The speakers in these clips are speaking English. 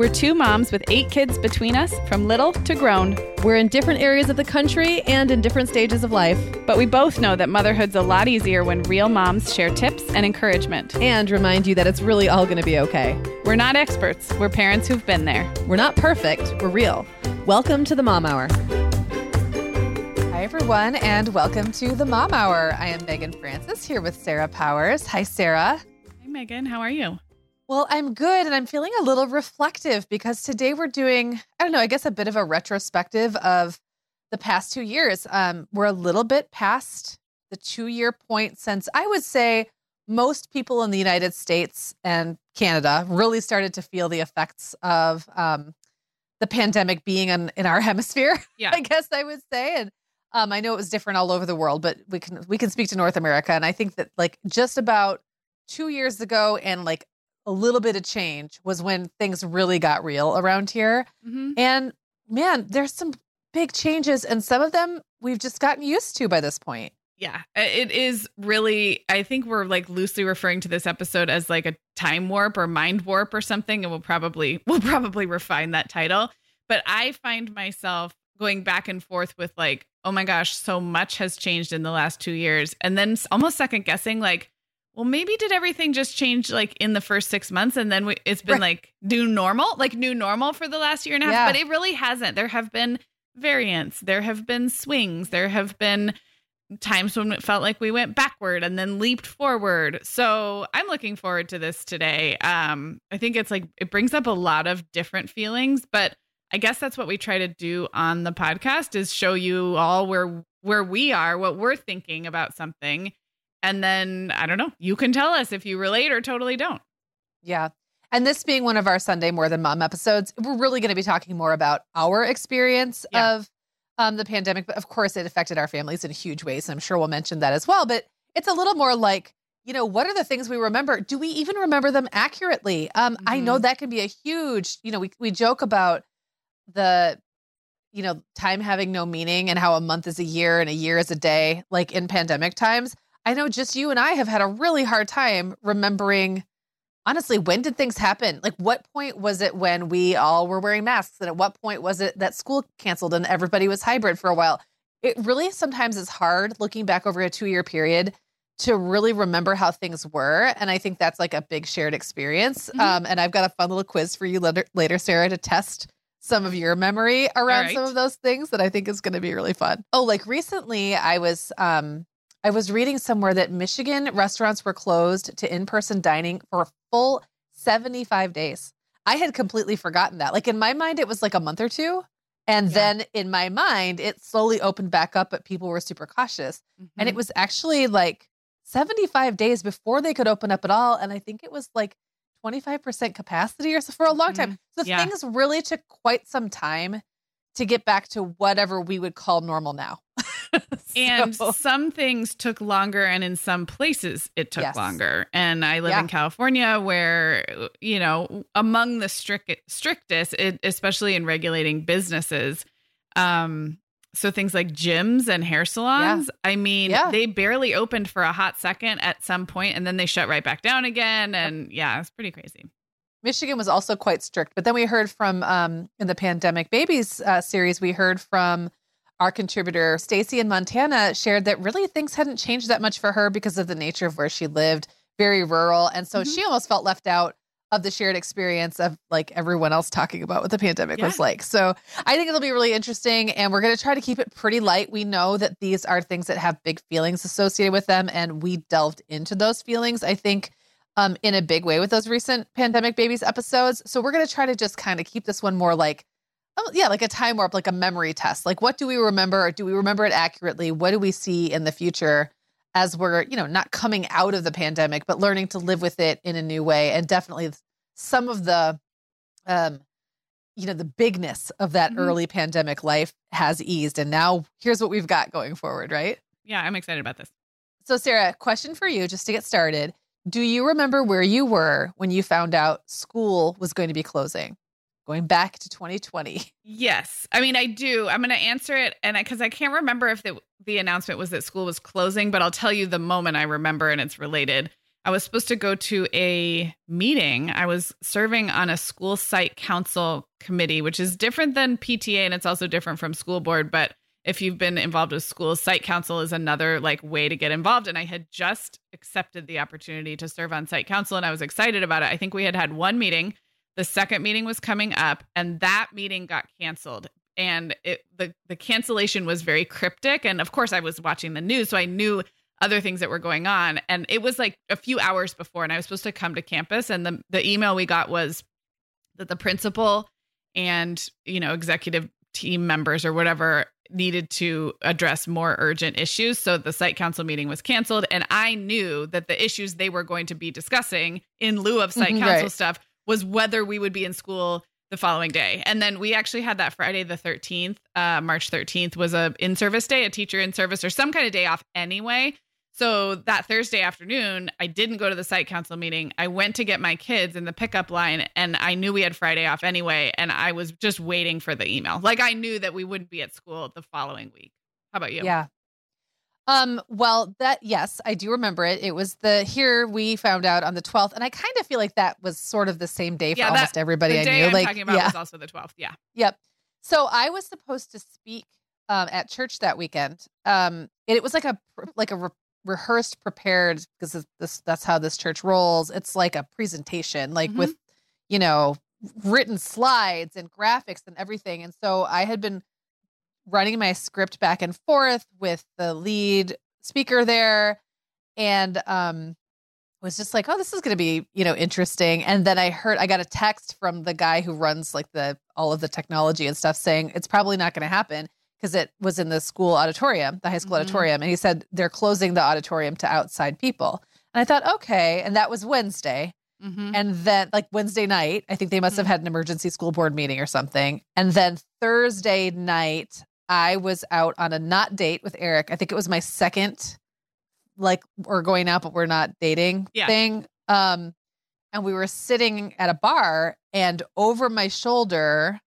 We're two moms with eight kids between us, from little to grown. We're in different areas of the country and in different stages of life. But we both know that motherhood's a lot easier when real moms share tips and encouragement. And remind you that it's really all going to be okay. We're not experts, we're parents who've been there. We're not perfect, we're real. Welcome to the Mom Hour. Hi, everyone, and welcome to the Mom Hour. I am Meagan Francis here with Sarah Powers. Hi, Sarah. Hi, Meagan. How are you? Well, I'm good and I'm feeling a little reflective because today we're doing, I don't know, I guess a bit of a retrospective of the past two years. Um, we're a little bit past the two year point since I would say most people in the United States and Canada really started to feel the effects of um, the pandemic being in, in our hemisphere. Yeah. I guess I would say. And um, I know it was different all over the world, but we can we can speak to North America. And I think that like just about two years ago and like a little bit of change was when things really got real around here. Mm-hmm. And man, there's some big changes, and some of them we've just gotten used to by this point. Yeah, it is really. I think we're like loosely referring to this episode as like a time warp or mind warp or something, and we'll probably we'll probably refine that title. But I find myself going back and forth with like, oh my gosh, so much has changed in the last two years, and then almost second guessing like, well, maybe did everything just change like in the first six months and then we, it's been right. like new normal, like new normal for the last year and a half? Yeah. But it really hasn't. There have been variants, there have been swings, there have been times when it felt like we went backward and then leaped forward. So I'm looking forward to this today. Um, I think it's like it brings up a lot of different feelings, but I guess that's what we try to do on the podcast is show you all where where we are, what we're thinking about something and then I don't know, you can tell us if you relate or totally don't. Yeah. And this being one of our Sunday More Than Mom episodes, we're really going to be talking more about our experience yeah. of um, the pandemic. But of course, it affected our families in huge ways. And I'm sure we'll mention that as well. But it's a little more like, you know, what are the things we remember? Do we even remember them accurately? Um, mm-hmm. I know mm-hmm. that can be a huge, you know, we, we joke about the, you know, time having no meaning and how a month is a year and a year is a day, like in pandemic times. I know just you and I have had a really hard time remembering honestly when did things happen? Like what point was it when we all were wearing masks? And at what point was it that school canceled and everybody was hybrid for a while? It really sometimes is hard looking back over a two year period to really remember how things were and i think that's like a big shared experience. Mm-hmm. um, and i've got a fun little quiz for you later, later sarah to test some of your memory around right. some of those things that i think is going to be really fun. Oh like recently i was um I was reading somewhere that Michigan restaurants were closed to in person dining for a full 75 days. I had completely forgotten that. Like in my mind, it was like a month or two. And yeah. then in my mind, it slowly opened back up, but people were super cautious. Mm-hmm. And it mm-hmm. was actually like 75 days before they could open up at all. And I think it was like 25% capacity or so for a long time. Mm-hmm. So yeah. things really took quite some time to get back to whatever we would call normal now. so. And some things took longer, and in some places it took yes. longer. And I live yeah. in California, where you know, among the strict strictest, it, especially in regulating businesses, um, so things like gyms and hair salons, yeah. I mean, yeah. they barely opened for a hot second at some point, and then they shut right back down again. And yeah, it's pretty crazy. Michigan was also quite strict. But then we heard from um, in the pandemic babies uh, series, we heard from our contributor Stacy in Montana shared that really things hadn't changed that much for her because of the nature of where she lived, very rural, and so mm-hmm. she almost felt left out of the shared experience of like everyone else talking about what the pandemic yeah. was like. So I think it'll be really interesting and we're going to try to keep it pretty light. We know that these are things that have big feelings associated with them and we delved into those feelings I think um in a big way with those recent pandemic babies episodes. So we're going to try to just kind of keep this one more like oh yeah, like a time warp, like a memory test. Like what do we remember? Do we remember it accurately? What do we see in the future? as we're, you know, not coming out of the pandemic, but learning to live with it in a new way. And definitely some of the, um, you know, the bigness of that mm-hmm. early pandemic life has eased. And now here's what we've got going forward, right? Yeah, I'm excited about this. So, Sarah, question for you just to get started. Do you remember where you were when you found out school was going to be closing? Going back to 2020. Yes. I mean, I do. I'm going to answer it. And because I, I, can't remember if the, the announcement was that school was closing, but I'll tell you the moment I remember and it's related. I was supposed to go to a meeting. I was serving on a school site council committee, which is different than PTA and it's also different from school board. But if you've been involved with school site council is another like way to get involved and i had just accepted the opportunity to serve on site council and i was excited about it i think we had had one meeting the second meeting was coming up, and that meeting got canceled. And it, the the cancellation was very cryptic. And of course, I was watching the news, so I knew other things that were going on. And it was like a few hours before, and I was supposed to come to campus. And the the email we got was that the principal and you know executive team members or whatever needed to address more urgent issues. So the site council meeting was canceled. And I knew that the issues they were going to be discussing in lieu of site mm-hmm, council right. stuff was whether we would be in school the following day. And then we actually had that Friday the 13th, uh, March 13th was a in-service day, a teacher in service or some kind of day off anyway. So that Thursday afternoon, I didn't go to the site council meeting. I went to get my kids in the pickup line and I knew we had Friday off anyway. And I was just waiting for the email. Like I knew that we wouldn't be at school the following week. How about you? Yeah. Um, well, that yes, I do remember it. It was the here we found out on the 12th, and I kind of feel like that was sort of the same day for yeah, almost that, everybody I knew. I'm like, talking about yeah. was also the 12th. Yeah. Yep. So I was supposed to speak um, at church that weekend. Um, and it was like a like a re- rehearsed, prepared because this that's how this church rolls. It's like a presentation, like mm-hmm. with you know written slides and graphics and everything. And so I had been running my script back and forth with the lead speaker there and um was just like oh this is going to be you know interesting and then i heard i got a text from the guy who runs like the all of the technology and stuff saying it's probably not going to happen because it was in the school auditorium the high school mm-hmm. auditorium and he said they're closing the auditorium to outside people and i thought okay and that was wednesday Mm-hmm. And then, like Wednesday night, I think they must have mm-hmm. had an emergency school board meeting or something. And then Thursday night, I was out on a not date with Eric. I think it was my second, like we're going out, but we're not dating yeah. thing. Um, and we were sitting at a bar, and over my shoulder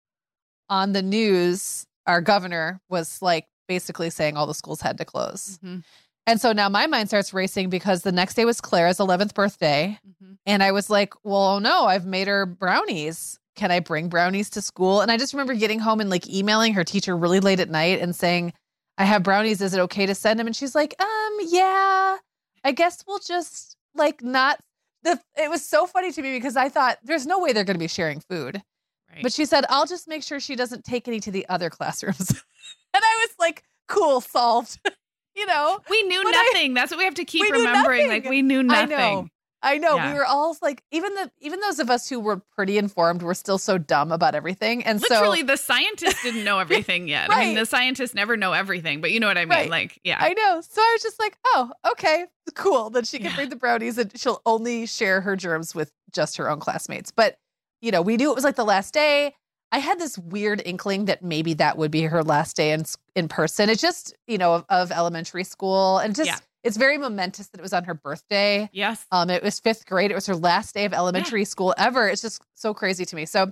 on the news, our governor was like basically saying all the schools had to close. Mm-hmm. And so now my mind starts racing because the next day was Clara's 11th birthday. Mm-hmm. And I was like, well, no, I've made her brownies can I bring brownies to school? And I just remember getting home and like emailing her teacher really late at night and saying, I have brownies. Is it okay to send them? And she's like, um, yeah, I guess we'll just like not. The, it was so funny to me because I thought there's no way they're going to be sharing food. Right. But she said, I'll just make sure she doesn't take any to the other classrooms. and I was like, cool, solved. you know, we knew nothing. I, That's what we have to keep remembering. Like, we knew nothing. I know yeah. we were all like, even the even those of us who were pretty informed were still so dumb about everything. And so literally, so, the scientists didn't know everything yet. right. I mean, the scientists never know everything, but you know what I mean. Right. Like, yeah, I know. So I was just like, oh, okay, cool. That she can yeah. bring the brownies, and she'll only share her germs with just her own classmates. But you know, we knew it was like the last day. I had this weird inkling that maybe that would be her last day in in person. It's just you know of, of elementary school, and just. Yeah it's very momentous that it was on her birthday. Yes. Um, it was fifth grade. It was her last day of elementary yeah. school ever. It's just so crazy to me. So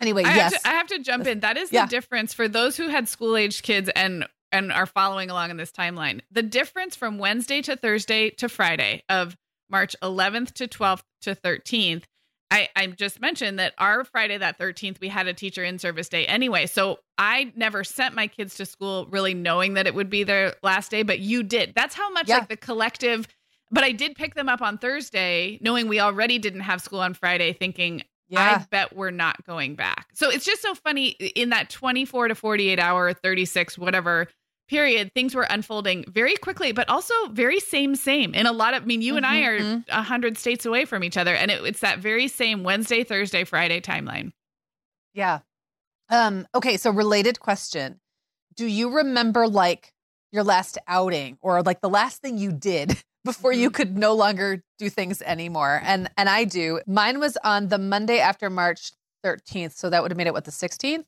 anyway, I yes. Have to, I have to jump in. That is the difference for those who had school age kids and and are following along in this timeline. The difference from Wednesday to Thursday to Friday of March 11th to 12th to 13th I, I just mentioned that our Friday that 13th, we had a teacher in service day anyway. So I never sent my kids to school really knowing that it would be their last day, but you did. That's how much Yeah. like the collective, but I did pick them up on Thursday, knowing we already didn't have school on Friday, thinking, yeah. I bet we're not going back. So it's just so funny in that 24 to 48 hour, 36, whatever period, things were unfolding very quickly, but also very same, same. In a lot of, I mean, you and I are Mhm. a hundred states away from each other, and it, it's that very same Wednesday, Thursday, Friday timeline. Yeah. Um, okay, so related question. Do you remember like your last outing or like the last thing you did before you Mhm. could no longer do things anymore? And and I do. Mine was on the Monday after March 13th, so that would have made it what the 16th?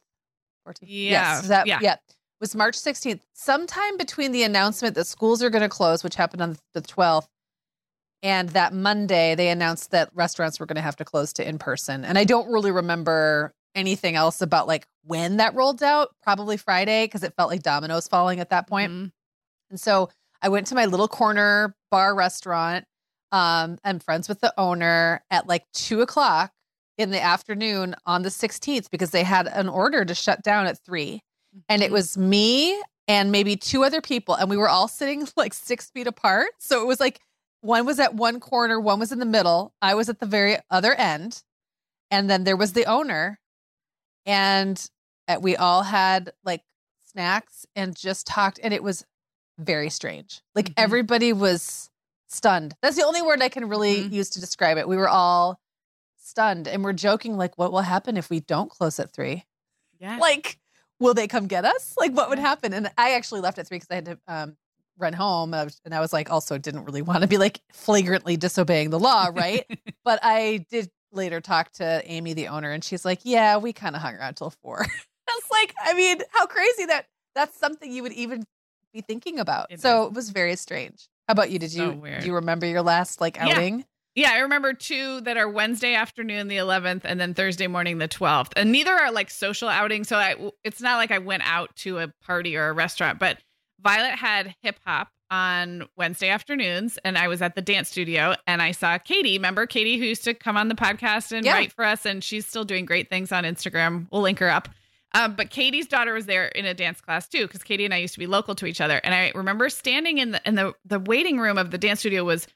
14th? Yeah, Yes, that yeah. yeah. Was March 16th. Sometime between the announcement that schools are going to close, which happened on the 12th, and that Monday they announced that restaurants were going to have to close to in person. And I don't really remember anything else about like when that rolled out. Probably Friday because it felt like dominoes falling at that point. Mhm. And so I went to my little corner bar restaurant. Um, I'm friends with the owner at like two o'clock in the afternoon on the 16th because they had an order to shut down at three. And it Mhm. was me and maybe two other people. And we were all sitting like six feet apart. So it was like one was at one corner, one was in the middle. I was at the very other end. And then there was the owner. And uh, we all had like snacks and just talked. And it was very strange. Like Mhm. everybody was stunned. That's the only word I can really Mhm. use to describe it. We were all stunned and we're joking, like, what will happen if we don't close at three? yeah. like will they come get us? Like what would happen? And i actually left at three because i had to um, run home and I, was, and I was like also didn't really want to be like flagrantly disobeying the law right? But i did later talk to amy the owner and she's like yeah we kind of hung around till four. I was like i mean how crazy that that's something you would even be thinking about. It so is. it was very strange. How about you? Did you you remember your last like outing? Yeah, I remember two that are Wednesday afternoon, the 11th, and then Thursday morning, the 12th. And neither are like social outings. So I, it's not like I went out to a party or a restaurant, but Violet had hip hop on Wednesday afternoons, and I was at the dance studio and I saw Katie. Remember Katie, who used to come on the podcast and Yeah. write for us, and she's still doing great things on Instagram. We'll link her up. Um, but Katie's daughter was there in a dance class too, because Katie and I used to be local to each other. And I remember standing in the in the the waiting room of the dance studio was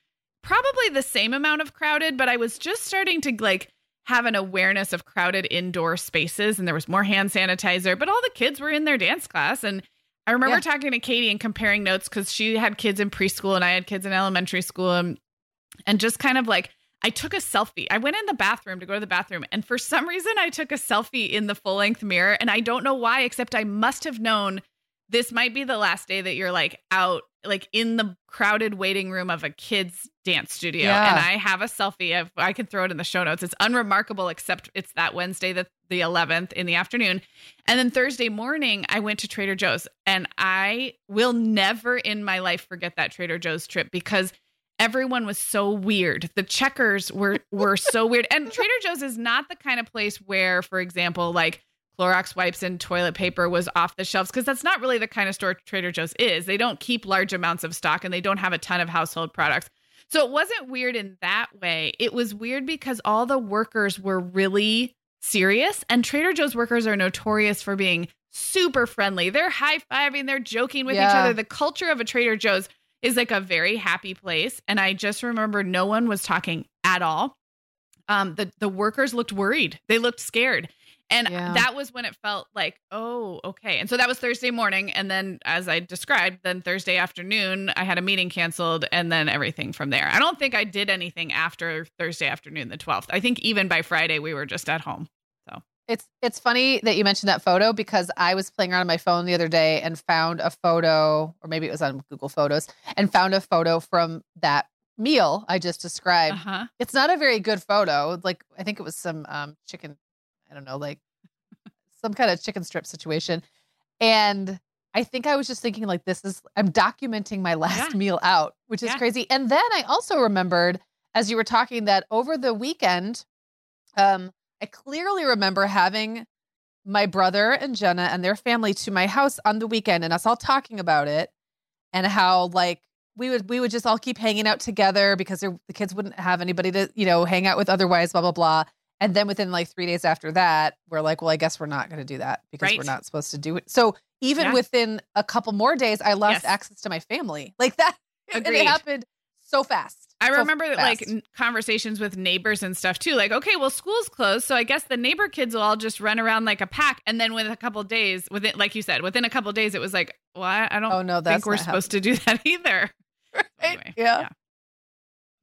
probably the same amount of crowded, but I was just starting to like have an awareness of crowded indoor spaces and there was more hand sanitizer, but all the kids were in their dance class. And I remember Yeah. talking to Katie and comparing notes because she had kids in preschool and I had kids in elementary school and, and just kind of like I took a selfie. I went in the bathroom to go to the bathroom, and for some reason, I took a selfie in the full length mirror. And I don't know why, except I must have known this might be the last day that you're like out, like in the crowded waiting room of a kid's dance studio. Yeah. And I have a selfie of, I can throw it in the show notes. It's unremarkable, except it's that Wednesday, the, the 11th in the afternoon. And then Thursday morning, I went to Trader Joe's, and I will never in my life forget that Trader Joe's trip because everyone was so weird. The checkers were were so weird. And Trader Joe's is not the kind of place where, for example, like Clorox wipes and toilet paper was off the shelves because that's not really the kind of store Trader Joe's is. They don't keep large amounts of stock and they don't have a ton of household products. So it wasn't weird in that way. It was weird because all the workers were really serious and Trader Joe's workers are notorious for being super friendly. They're high-fiving, they're joking with each other. The culture of a Trader Joe's is like a very happy place and I just remember no one was talking at all. Um the the workers looked worried. They looked scared. And Yeah. that was when it felt like, oh, okay. And so that was Thursday morning. And then, as I described, then Thursday afternoon, I had a meeting canceled and then everything from there. I don't think I did anything after Thursday afternoon, the 12th. I think even by Friday, we were just at home. So it's it's funny that you mentioned that photo because I was playing around on my phone the other day and found a photo, or maybe it was on Google Photos, and found a photo from that meal I just described. huh. It's not a very good photo. Like I think it was some um chicken, I don't know, like some kind of chicken strip situation. And I think I was just thinking like this is I'm documenting my last Yeah. meal out, which is Yeah. crazy. And then I also remembered as you were talking that over the weekend, um, I clearly remember having my brother and Jenna and their family to my house on the weekend and us all talking about it and how like we would we would just all keep hanging out together because there, the kids wouldn't have anybody to you know hang out with otherwise blah blah blah And then within like three days after that, we're like, well, I guess we're not going to do that because Right. we're not supposed to do it. So even Yeah. within a couple more days, I lost Yes. access to my family. Like that. And it happened so fast. I So remember like conversations with neighbors and stuff too. Like, okay, well, school's closed, so I guess the neighbor kids will all just run around like a pack. And then within a couple days, within, like you said, within a couple days, it was like, well, I I don't oh no, that's think we're supposed to do that either. happening. Anyway, yeah.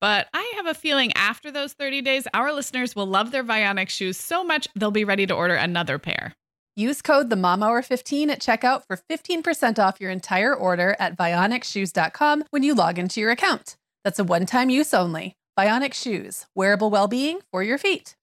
But I have a feeling after those 30 days, our listeners will love their Vionic shoes so much they'll be ready to order another pair. Use code the Mom Hour 15 at checkout for 15% off your entire order at vionicshoes.com when you log into your account. That's a one-time use only. Vionic Shoes, wearable well-being for your feet.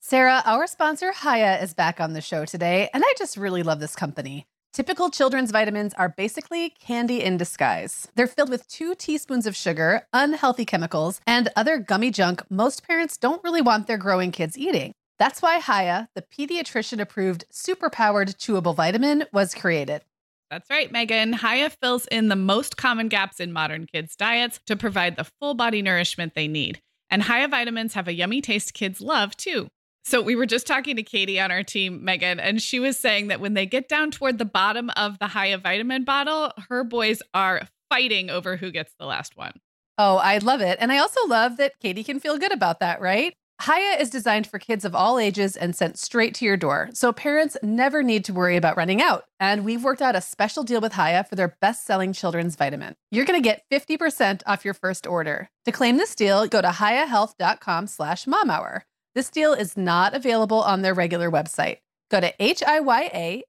Sarah, our sponsor Hiya is back on the show today, and I just really love this company. Typical children's vitamins are basically candy in disguise. They're filled with two teaspoons of sugar, unhealthy chemicals, and other gummy junk most parents don't really want their growing kids eating. That's why Hiya, the pediatrician approved superpowered chewable vitamin, was created. That's right, Meagan. Hiya fills in the most common gaps in modern kids' diets to provide the full body nourishment they need. And Hiya vitamins have a yummy taste kids love too. So we were just talking to Katie on our team, Meagan, and she was saying that when they get down toward the bottom of the Hiya vitamin bottle, her boys are fighting over who gets the last one. Oh, I love it. And I also love that Katie can feel good about that, right? Hiya is designed for kids of all ages and sent straight to your door, so parents never need to worry about running out. And we've worked out a special deal with Hiya for their best selling children's vitamin. You're going to get 50% off your first order. To claim this deal, go to hiyahealth.com slash mom hour. This deal is not available on their regular website. Go to H-I-Y-A-H-E-A-L-T-H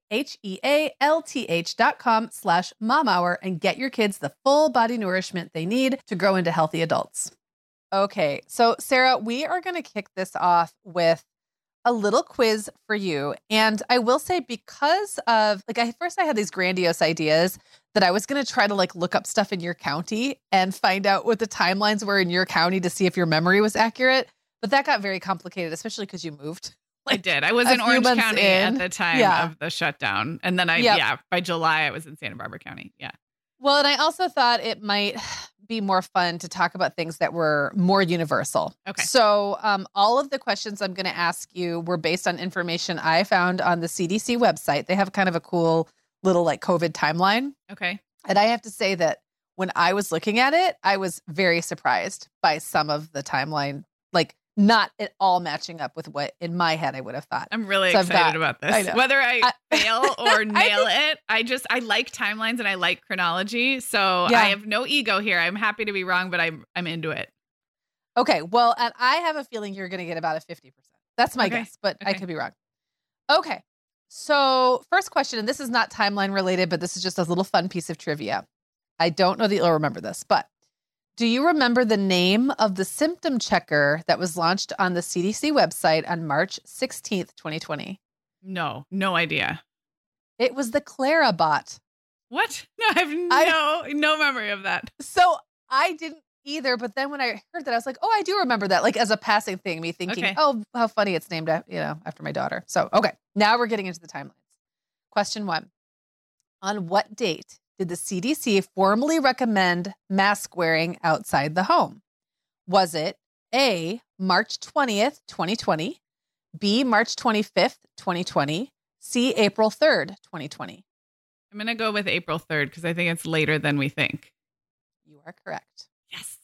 dot com slash mom hour and get your kids the full body nourishment they need to grow into healthy adults. Okay, so Sarah, we are going to kick this off with a little quiz for you. And I will say, because of like, I first I had these grandiose ideas that I was going to try to like look up stuff in your county and find out what the timelines were in your county to see if your memory was accurate. But that got very complicated, especially because you moved. I did. I was in Orange County in. at the time Yeah. of the shutdown. And then I, Yep. yeah, by July, I was in Santa Barbara County. Yeah. Well, and I also thought it might be more fun to talk about things that were more universal. Okay. So, um, all of the questions I'm going to ask you were based on information I found on the CDC website. They have kind of a cool little like COVID timeline. Okay. And I have to say that when I was looking at it, I was very surprised by some of the timeline, like not at all matching up with what in my head I would have thought. I'm really So excited got- about this. know. Whether I, I- fail or nail it, I just I like timelines and I like chronology. So Yeah. I have no ego here. I'm happy to be wrong, but I'm I'm into it. Okay. Well, and I have a feeling you're going to get about a 50%. That's my Okay, guess, but I could be wrong. Okay. So, first question, and this is not timeline related, but this is just a little fun piece of trivia. I don't know that you'll remember this, but do you remember the name of the symptom checker that was launched on the CDC website on March 16th, 2020? No, no idea. It was the Clara bot. What? No, I have no I- no memory of that. So I didn't either, but then when I heard that, I was like, oh, I do remember that, like as a passing thing, me thinking, Okay. oh, how funny it's named, you know, after my daughter. So, okay, now we're getting into the timelines. Question one On what date did the CDC formally recommend mask wearing outside the home? Was it A, March 20th, 2020, B, March 25th, 2020, C, April 3rd, 2020? I'm gonna go with April 3rd because I think it's later than we think. You are correct. Yes.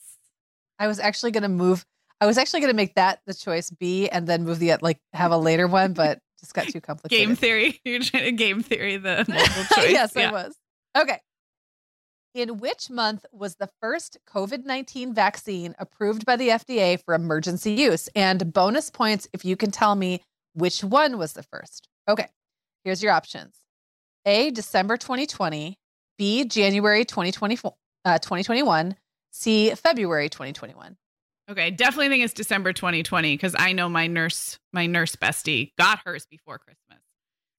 I was actually going to move. I was actually going to make that the choice B and then move the uh, like have a later one, but just got too complicated. Game theory. You're trying to game theory the multiple choice. yes, Yeah. I was. Okay. In which month was the first COVID 19 vaccine approved by the FDA for emergency use? And bonus points if you can tell me which one was the first. Okay. Here's your options A, December 2020, B, January 2020, uh, 2021, C, February 2021. Okay, definitely think it's December 2020 because I know my nurse, my nurse bestie, got hers before Christmas.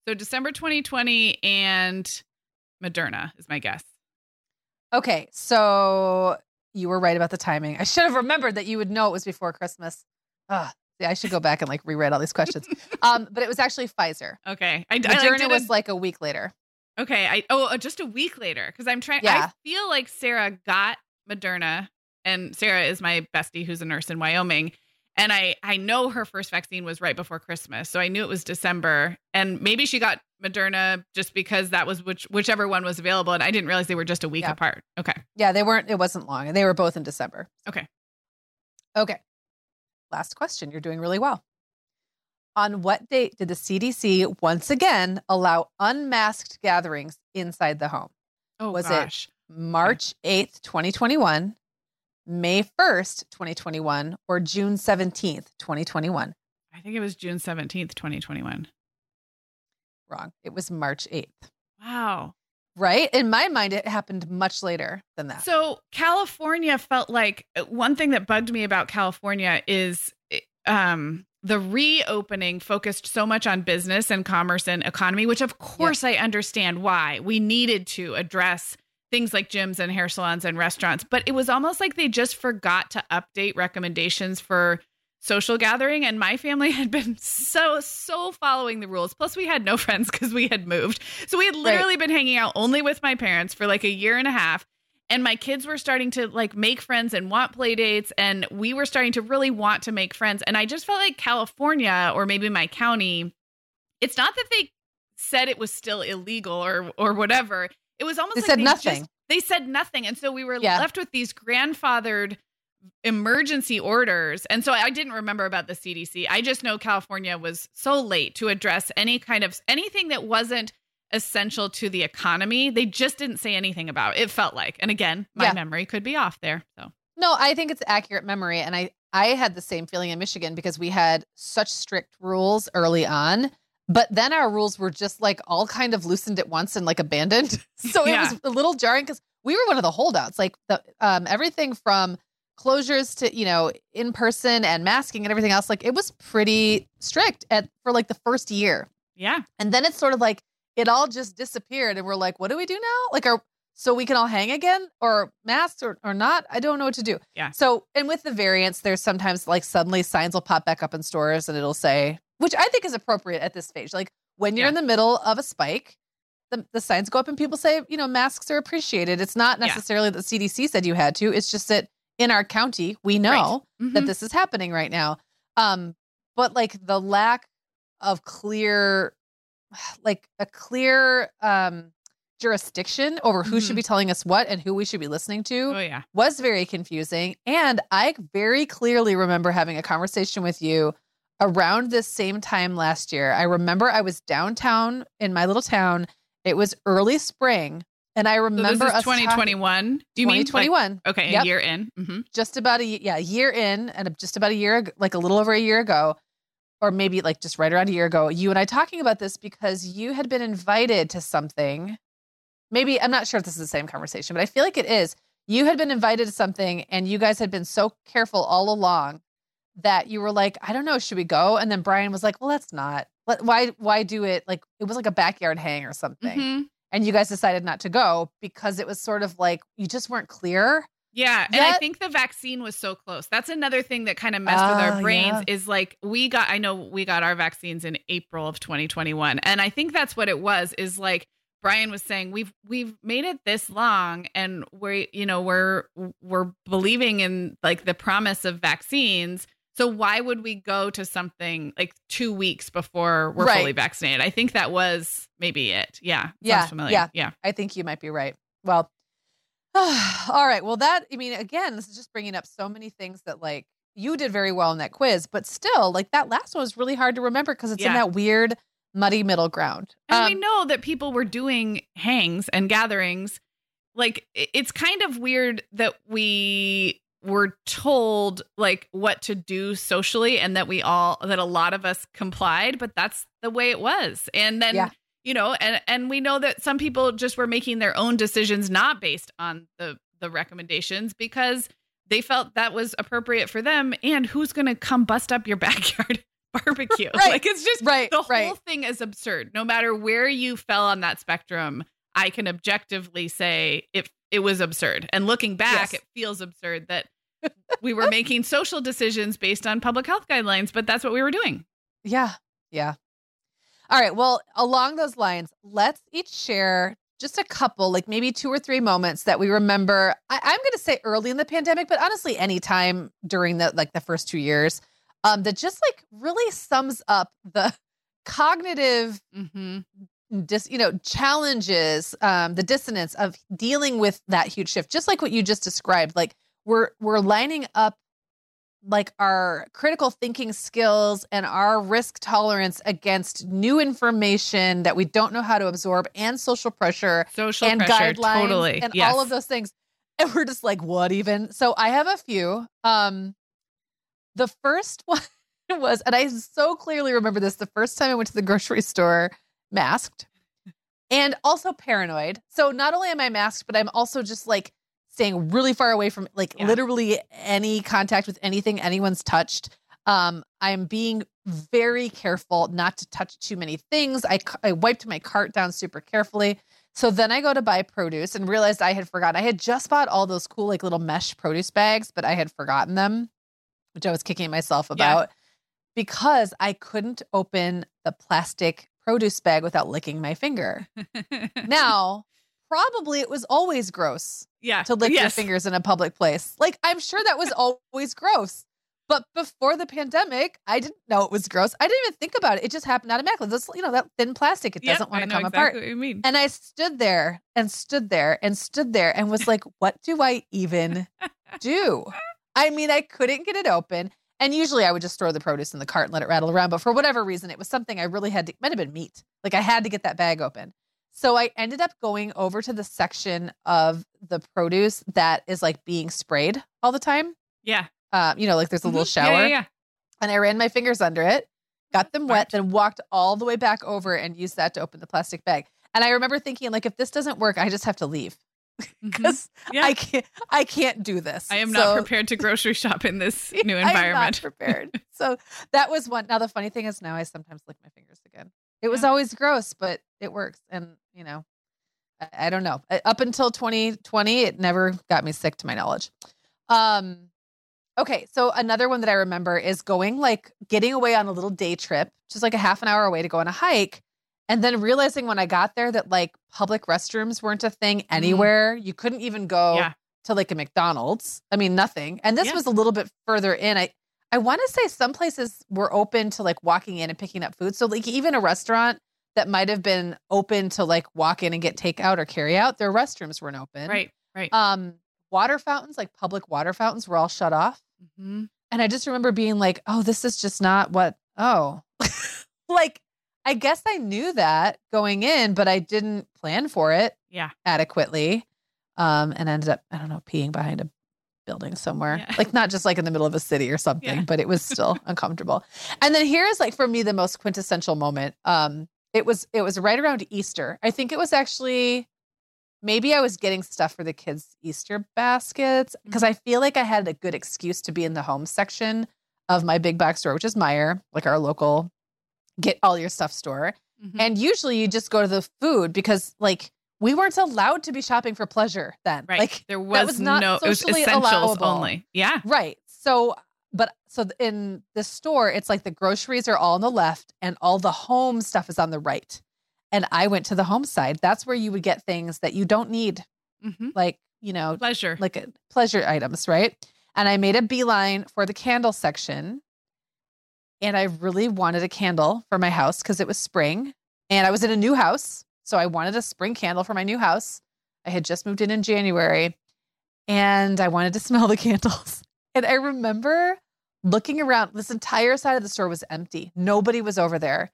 So December 2020 and Moderna is my guess. Okay. So you were right about the timing. I should have remembered that you would know it was before Christmas. Ugh. Yeah, I should go back and like rewrite all these questions. Um, but it was actually Pfizer. Okay, I, I like, Moderna did was like a week later. okay. I oh uh, just a week later because I'm trying. Yeah. I feel like Sarah got Moderna, and Sarah is my bestie who's a nurse in Wyoming. And I, I know her first vaccine was right before Christmas, so I knew it was December. And maybe she got Moderna just because that was which whichever one was available, and I didn't realize they were just a week Yeah. apart. Okay, Yeah, they weren't, it wasn't long. And they were both in December. Okay. Okay. Last question. You're doing really well. On what date did the CDC once again allow unmasked gatherings inside the home? oh Was it- March 8th, 2021, May 1st, 2021, or June 17th, 2021? I think it was June seventeenth, twenty twenty one. Wrong. It was March 8th. Wow. Right? In my mind, it happened much later than that. So California felt like uh, one thing that bugged me about California is um the reopening focused so much on business and commerce and economy, which of course I understand why we needed to address things like gyms and hair salons and restaurants, but it was almost like they just forgot to update recommendations for social gathering. And my family had been so so following the rules. Plus we had no friends because we had moved. So we had literally been hanging out only with my parents for like a year and a half. And my kids were starting to like make friends and want play dates. And we were starting to really want to make friends. And i just felt like california or maybe my county it's not that they said it was still illegal or or whatever it was almost They like said they nothing. just- they said nothing and so we were Yeah. left with these grandfathered emergency orders and so i didn't remember about the cdc i just know california was so late to address any kind of anything that wasn't essential to the economy they just didn't say anything about it felt like and again my Yeah. memory could be off there so No, I think it's accurate memory. And I, I had the same feeling in Michigan because we had such strict rules early on. But then our rules were just like all kind of loosened at once and like abandoned. So it Yeah. was a little jarring because we were one of the holdouts. Like the um everything from closures to, you know, in person and masking and everything else, like it was pretty strict at for like the first year. yeah And then it's sort of like it all just disappeared and we're like, what do we do now? Like are so we can all hang again or masks or, or not? I don't know what to do. Yeah. So and with the variants, there's sometimes like suddenly signs will pop back up in stores and it'll say, which I think is appropriate at this stage. Like when you're Yeah. in the middle of a spike, the, the signs go up and people say, you know, masks are appreciated. It's not Yeah. necessarily that CDC said you had to. It's just that in our county, we know that Mhm. this is happening right now. Um, but like the lack of clear, like a clear um, jurisdiction over who should Mhm. be telling us what and who we should be listening to oh yeah was very confusing. And I very clearly remember having a conversation with you around this same time last year. I remember I was downtown in my little town. It was early spring. And I so remember this is us talking- 2021 do you mean like 2021 okay Yep. a year in hmm just about a yeah a year in and just about a year like a little over a year ago or maybe like just right around a year ago you and i talking about this because you had been invited to something maybe i'm not sure if this is the same conversation but i feel like it is you had been invited to something and you guys had been so careful all along that you were like i don't know should we go and then brian was like well let's not Let, why why do it like it was like a backyard hang or something Mhm. and you guys decided not to go because it was sort of like you just weren't clear Yeah, and I think the vaccine was so close. That's another thing that kind of messed with Ah, our brains yeah. is like we got I know we got our vaccines in April of 2021. And I think that's what it was is like Brian was saying we've we've made it this long and we're you know we're we're believing in like the promise of vaccines. So why would we go to something like 2 weeks before we're Right. fully vaccinated? I think that was maybe it. Yeah. Yeah, familiar. yeah. Yeah. I think you might be right. Well, all right. Well, that, I mean, again, this is just bringing up so many things that, like, you did very well in that quiz, but still, like, that last one was really hard to remember because it's in that weird muddy middle ground. And um, we know that people were doing hangs and gatherings. Like it's kind of weird that we were told like what to do socially and that we all that a lot of us complied, but that's the way it was. And then yeah. you know, and and we know that some people just were making their own decisions not based on the the recommendations because they felt that was appropriate for them and who's going to come bust up your backyard barbecue. right. Like it's just right, the right. whole thing is absurd. No matter where you fell on that spectrum, I can objectively say it it was absurd. And looking back, yes. it feels absurd that we were making social decisions based on public health guidelines, but that's what we were doing. Yeah. Yeah. All right. Well, along those lines, let's each share just a couple, like maybe two or three moments that we remember. I, am going to say early in the pandemic, but honestly, anytime during the like the first two years um, that just like really sums up the cognitive mm-hmm. dis, you know challenges um, the dissonance of dealing with that huge shift just like what you just described like we're we're lining up like our critical thinking skills and our risk tolerance against new information that we don't know how to absorb and social pressure social and pressure, guidelines totally. and yes. all of those things and we're just like what even so i have a few um the first one was, and I so clearly remember this the first time I went to the grocery store masked and also paranoid. So not only am I masked, but I'm also just like staying really far away from like yeah. literally any contact with anything anyone's touched. Um, I'm being very careful not to touch too many things. I, I wiped my cart down super carefully. So then I go to buy produce and realized I had forgotten. I had just bought all those cool like little mesh produce bags, but I had forgotten them which I was kicking myself about yeah. because I couldn't open the plastic produce bag without licking my finger. now, probably it was always gross. Yeah. To lick yes. your fingers in a public place. Like I'm sure that was always gross. But before the pandemic, I didn't know it was gross. I didn't even think about it. It just happened automatically. This, you know, that thin plastic, it yep, doesn't want to come exactly apart. you mean. And I stood there and stood there and stood there and was like, what do I even do? I mean, I couldn't get it open. And usually I would just store the produce in the cart and let it rattle around. But for whatever reason, it was something I really had to, might have been meat. Like I had to get that bag open. So I ended up going over to the section of the produce that is like being sprayed all the time. Yeah. Uh, you know, like there's a little mm-hmm. shower. Yeah, yeah, yeah. And I ran my fingers under it, got them wet, then walked all the way back over and used that to open the plastic bag. And I remember thinking, like, if this doesn't work, I just have to leave because mm-hmm. yeah. I can't I can't do this. I am so, not prepared to grocery shop in this new environment. prepared. so that was one. Now the funny thing is now I sometimes lick my fingers again. It was always gross, but it works. And you know, I, I, don't know. Up until 2020, it never got me sick to my knowledge. Um okay, so another one that I remember is going like getting away on a little day trip, just like a half an hour away to go on a hike and then realizing when I got there that like public restrooms weren't a thing mm. anywhere. Mm. You couldn't even go yeah. to like a McDonald's. I mean, nothing. And this yeah. was a little bit further in. I I want to say some places were open to like walking in and picking up food. So like even a restaurant that might have been open to like walk in and get takeout or carry out, their restrooms weren't open. Right. Right. Um, water fountains, like public water fountains, were all shut off. Mm-hmm. And I just remember being like, "Oh, this is just not what." Oh, like I guess I knew that going in, but I didn't plan for it yeah. adequately. Um, and ended up, I don't know, peeing behind a building somewhere. Yeah. Like not just like in the middle of a city or something, yeah. but it was still uncomfortable. And then here's like for me the most quintessential moment. Um, it was it was right around Easter. I think it was actually maybe I was getting stuff for the kids' Easter baskets because mm-hmm. I feel like I had a good excuse to be in the home section of my big box store, which is Meijer, like our local get all your stuff store. Mm-hmm. And usually you just go to the food because like we weren't allowed to be shopping for pleasure then. Right. Like there was, was not no it was essentials allowable. only. Yeah. Right. So but so in the store it's like the groceries are all on the left and all the home stuff is on the right. And I went to the home side. That's where you would get things that you don't need. Mm-hmm. Like, you know, pleasure. Like a, pleasure items, right? And I made a beeline for the candle section and I really wanted a candle for my house because it was spring and I was in a new house. So I wanted a spring candle for my new house. I had just moved in in January and I wanted to smell the candles. And I remember looking around, this entire side of the store was empty. Nobody was over there.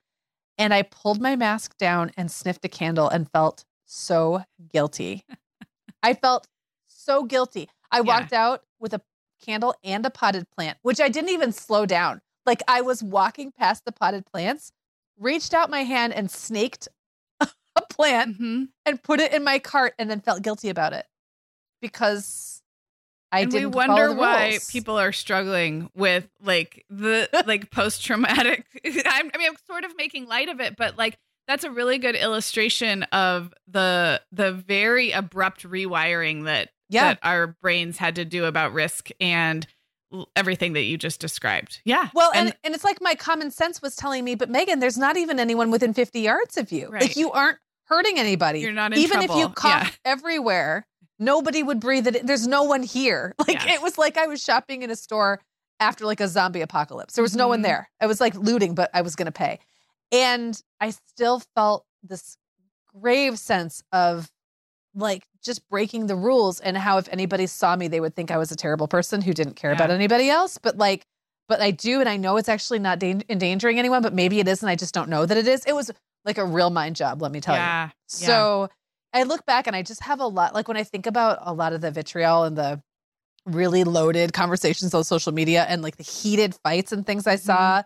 And I pulled my mask down and sniffed a candle and felt so guilty. I felt so guilty. I Yeah. walked out with a candle and a potted plant, which I didn't even slow down. Like I was walking past the potted plants, reached out my hand and snaked a plant hmm and put it in my cart and then felt guilty about it because I and didn't follow wonder why rules. people are struggling with like the like post traumatic. I mean, I'm sort of making light of it, but like that's a really good illustration of the the very abrupt rewiring that Yeah. that our brains had to do about risk and l- everything that you just described. Yeah. Well, and, and it's like my common sense was telling me, but Meagan, there's not even anyone within 50 yards of you. Right. Like you aren't hurting anybody. You're not in even if you trouble. cough Yeah. everywhere, nobody would breathe it. in. There's no one here. Like Yeah. it was like I was shopping in a store after like a zombie apocalypse. There was no one Mhm. there. I was like looting, but I was going to pay. And I still felt this grave sense of like just breaking the rules and how if anybody saw me they would think I was a terrible person who didn't care about anybody else but like but I do and I know it's actually not dan- endangering anyone but maybe it is and I just don't know that it is it was like a real mind job let me tell you yeah. yeah. so I look back and I just have a lot like when I think about a lot of the vitriol and the really loaded conversations on social media and like the heated fights and things I Mm-hmm. saw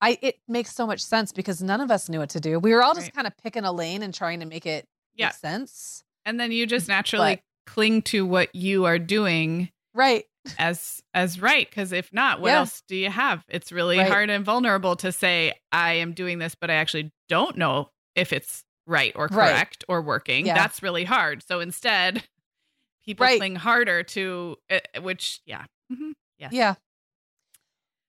I it makes so much sense because none of us knew what to do. We were all just Right. kind of picking a lane and trying to make it Yeah. make sense. And then you just naturally But- cling to what you are doing Right. As as right because if not what Yeah. else do you have it's really Right. hard and vulnerable to say i am doing this but i actually don't know if it's right or Right. correct or working Yeah. that's really hard so instead people Right. cling harder to uh, which yeah Mhm. Yes. Yeah.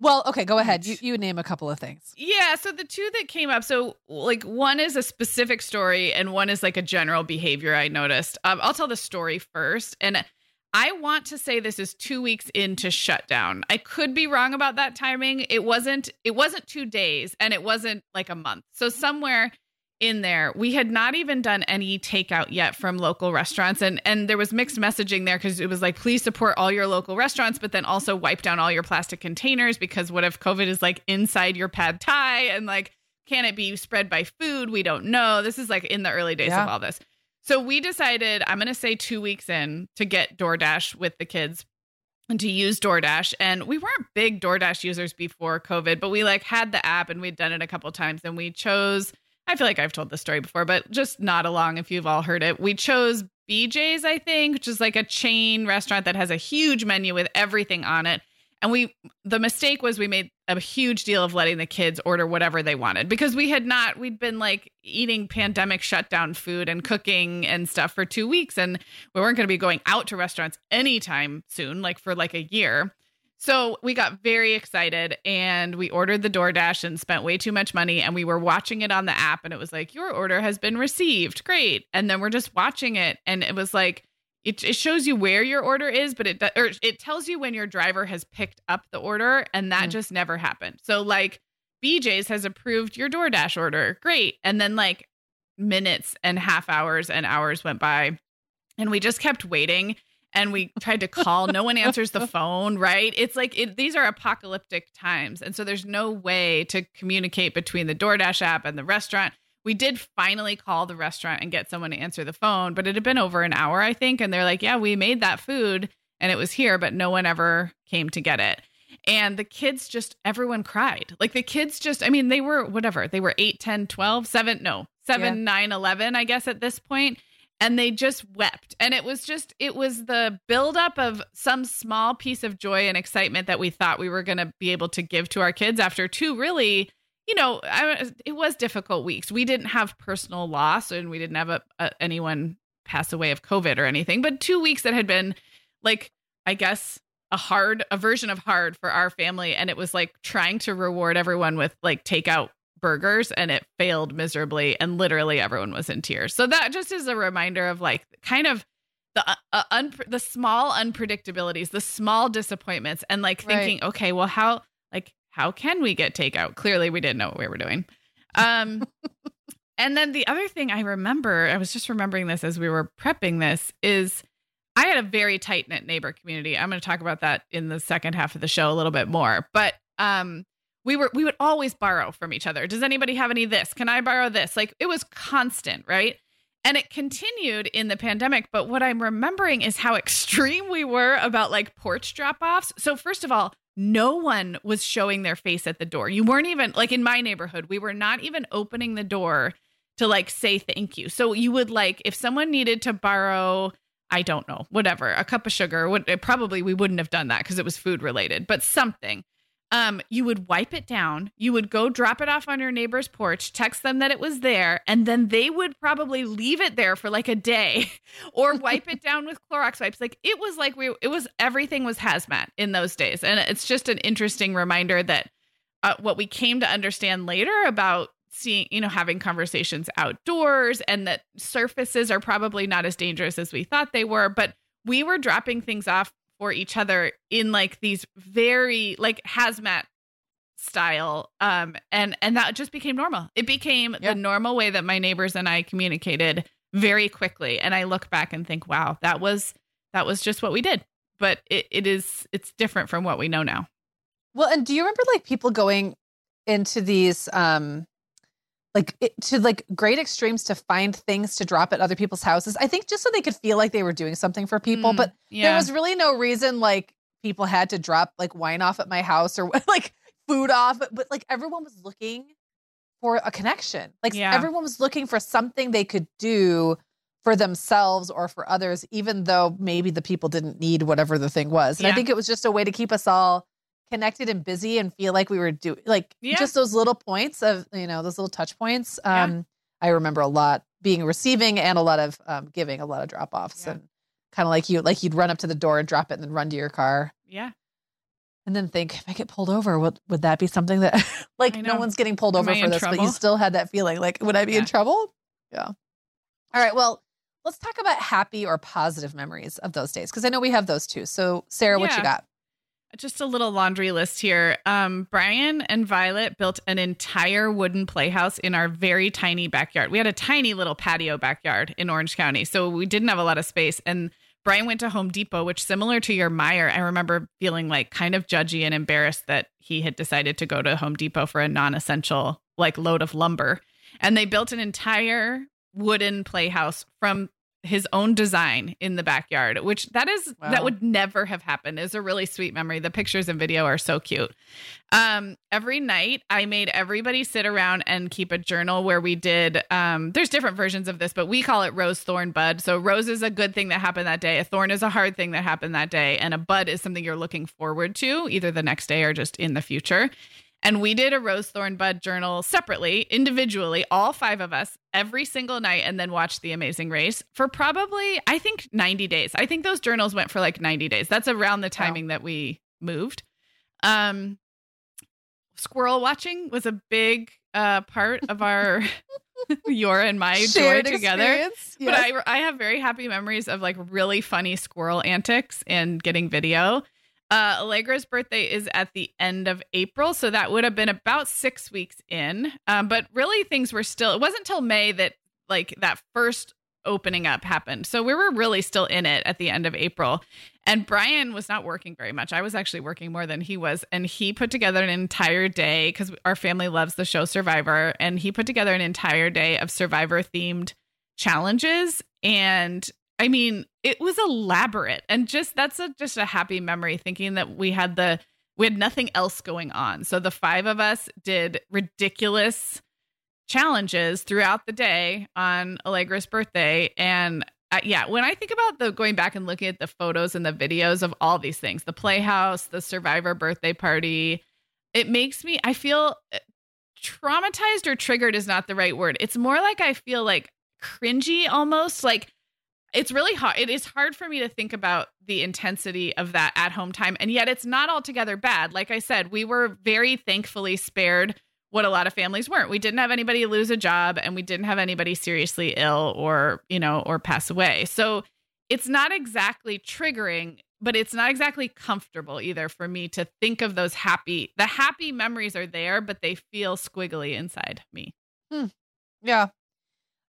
Well, okay, go ahead. You you name a couple of things. Yeah, so the two that came up, so like one is a specific story and one is like a general behavior I noticed. Um, I'll tell the story first, and I want to say this is two weeks into shutdown. I could be wrong about that timing. It wasn't. It wasn't two days, and it wasn't like a month. So somewhere in there, we had not even done any takeout yet from local restaurants, and and there was mixed messaging there because it was like, please support all your local restaurants, but then also wipe down all your plastic containers because what if COVID is like inside your pad thai and like can it be spread by food? We don't know. This is like in the early days Yeah. of all this. So we decided, I'm going to say two weeks in to get DoorDash with the kids and to use DoorDash. And we weren't big DoorDash users before COVID, but we like had the app and we'd done it a couple times and we chose, I feel like I've told this story before, but just not along if you've all heard it. We chose BJ's, I think, which is like a chain restaurant that has a huge menu with everything on it. And we, the mistake was we made a huge deal of letting the kids order whatever they wanted because we had not, we'd been like eating pandemic shutdown food and cooking and stuff for two weeks. And we weren't going to be going out to restaurants anytime soon, like for like a year. So we got very excited and we ordered the DoorDash and spent way too much money. And we were watching it on the app and it was like, your order has been received. Great. And then we're just watching it and it was like, it, it shows you where your order is, but it or it tells you when your driver has picked up the order, and that Mm. just never happened. So like BJ's has approved your DoorDash order, great, and then like minutes and half hours and hours went by, and we just kept waiting. And we tried to call, no one answers the phone, right? It's like it, these are apocalyptic times. And so there's no way to communicate between the DoorDash app and the restaurant we did finally call the restaurant and get someone to answer the phone, but it had been over an hour, I think. And they're like, yeah, we made that food and it was here, but no one ever came to get it. And the kids just, everyone cried. Like the kids just, I mean, they were whatever, they were 8, 10, 12, 7, no, 7, Yeah. 9, 11, I guess at this point. And they just wept. And it was just, it was the buildup of some small piece of joy and excitement that we thought we were going to be able to give to our kids after two really you know, I, it was difficult weeks. We didn't have personal loss and we didn't have a, a, anyone pass away of COVID or anything, but two weeks that had been like, I guess, a hard, a version of hard for our family. And it was like trying to reward everyone with like takeout burgers and it failed miserably. And literally everyone was in tears. So that just is a reminder of like kind of the uh, un- the small unpredictabilities, the small disappointments, and like Right. thinking, okay, well, how like how can we get takeout? Clearly, we didn't know what we were doing. Um, and then the other thing I remember, I was just remembering this as we were prepping this, is I had a very tight knit neighbor community. I'm going to talk about that in the second half of the show a little bit more. But um, we were we would always borrow from each other. Does anybody have any this? Can I borrow this? Like it was constant, right? And it continued in the pandemic, but what I'm remembering is how extreme we were about like porch drop-offs. So first of all, no one was showing their face at the door. You weren't even like in my neighborhood, we were not even opening the door to like say thank you. So you would like if someone needed to borrow I don't know, whatever, a cup of sugar, what probably we wouldn't have done that because it was food related, but something um, you would wipe it down, you would go drop it off on your neighbor's porch, text them that it was there, and then they would probably leave it there for like a day or wipe it down with Clorox wipes. Like it was like we, it was everything was hazmat in those days. And it's just an interesting reminder that uh, what we came to understand later about seeing, you know, having conversations outdoors and that surfaces are probably not as dangerous as we thought they were, but we were dropping things off for each other in like these very like hazmat style um and and that just became normal. It became yep. the normal way that my neighbors and i communicated very quickly and i look back and think wow that was that was just what we did. But it, it is it's different from what we know now. Well and do you remember like people going into these um like it, to like great extremes to find things to drop at other people's houses. I think just so they could feel like they were doing something for people, mm, but yeah. there was really no reason like people had to drop like wine off at my house or like food off, but, but like everyone was looking for a connection. Like yeah. everyone was looking for something they could do for themselves or for others, even though maybe the people didn't need whatever the thing was. And yeah. I think it was just a way to keep us all connected and busy and feel like we were doing like yeah. just those little points of you know those little touch points um yeah. i remember a lot being receiving and a lot of um, giving a lot of drop offs yeah. and kind of like you like you'd run up to the door and drop it and then run to your car. Yeah. And then think if i get pulled over would would that be something that like no one's getting pulled over for this trouble? but you still had that feeling like would i be in trouble? Yeah. All right well let's talk about happy or positive memories of those days because i know we have those too. So sarah what you got just a little laundry list here. Um, Brian and Violet built an entire wooden playhouse in our very tiny backyard. We had a tiny little patio backyard in Orange County, so we didn't have a lot of space. And Brian went to Home Depot, which similar to your Meijer, I remember feeling like kind of judgy and embarrassed that he had decided to go to Home Depot for a non-essential like load of lumber. And they built an entire wooden playhouse from his own design in the backyard, which that is wow. that would never have happened. Is a really sweet memory. The pictures and video are so cute. Um, every night I made everybody sit around and keep a journal where we did um, there's different versions of this, but we call it rose thorn bud. So rose is a good thing that happened that day, a thorn is a hard thing that happened that day, and a bud is something you're looking forward to either the next day or just in the future. And we did a rose thorn bud journal separately, individually, all five of us, every single night, and then watched The Amazing Race for probably, I think, 90 days. I think those journals went for like 90 days. That's around the timing wow. that we moved. Um, squirrel watching was a big uh, part of our your and my Shared joy together. Yes. But I I have very happy memories of like really funny squirrel antics and getting video. Uh, Allegra's birthday is at the end of April, so that would have been about six weeks in. Um, but really, things were still. It wasn't until May that like that first opening up happened. So we were really still in it at the end of April. And Brian was not working very much. I was actually working more than he was. And he put together an entire day because our family loves the show Survivor. And he put together an entire day of Survivor themed challenges. And I mean, it was elaborate and just that's a just a happy memory thinking that we had the we had nothing else going on. So the five of us did ridiculous challenges throughout the day on Allegra's birthday and uh, yeah, when I think about the going back and looking at the photos and the videos of all these things, the playhouse, the survivor birthday party, it makes me I feel uh, traumatized or triggered is not the right word. It's more like I feel like cringy almost like it's really hard. It is hard for me to think about the intensity of that at home time. And yet it's not altogether bad. Like I said, we were very thankfully spared what a lot of families weren't. We didn't have anybody lose a job and we didn't have anybody seriously ill or, you know, or pass away. So it's not exactly triggering, but it's not exactly comfortable either for me to think of those happy, the happy memories are there, but they feel squiggly inside me. Hmm. Yeah.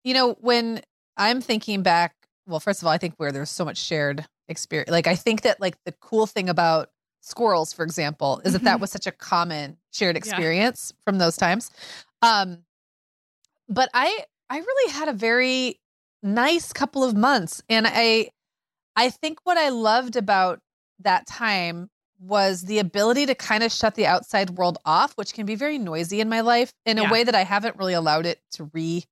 You know, when I'm thinking back well, first of all, I think where there's so much shared experience. Like I think that like the cool thing about squirrels, for example, is that that Mhm. was such a common shared experience from those times. Um, but I I really had a very nice couple of months, and I I think what I loved about that time was the ability to kind of shut the outside world off, which can be very noisy in my life in Yeah. a way that I haven't really allowed it to re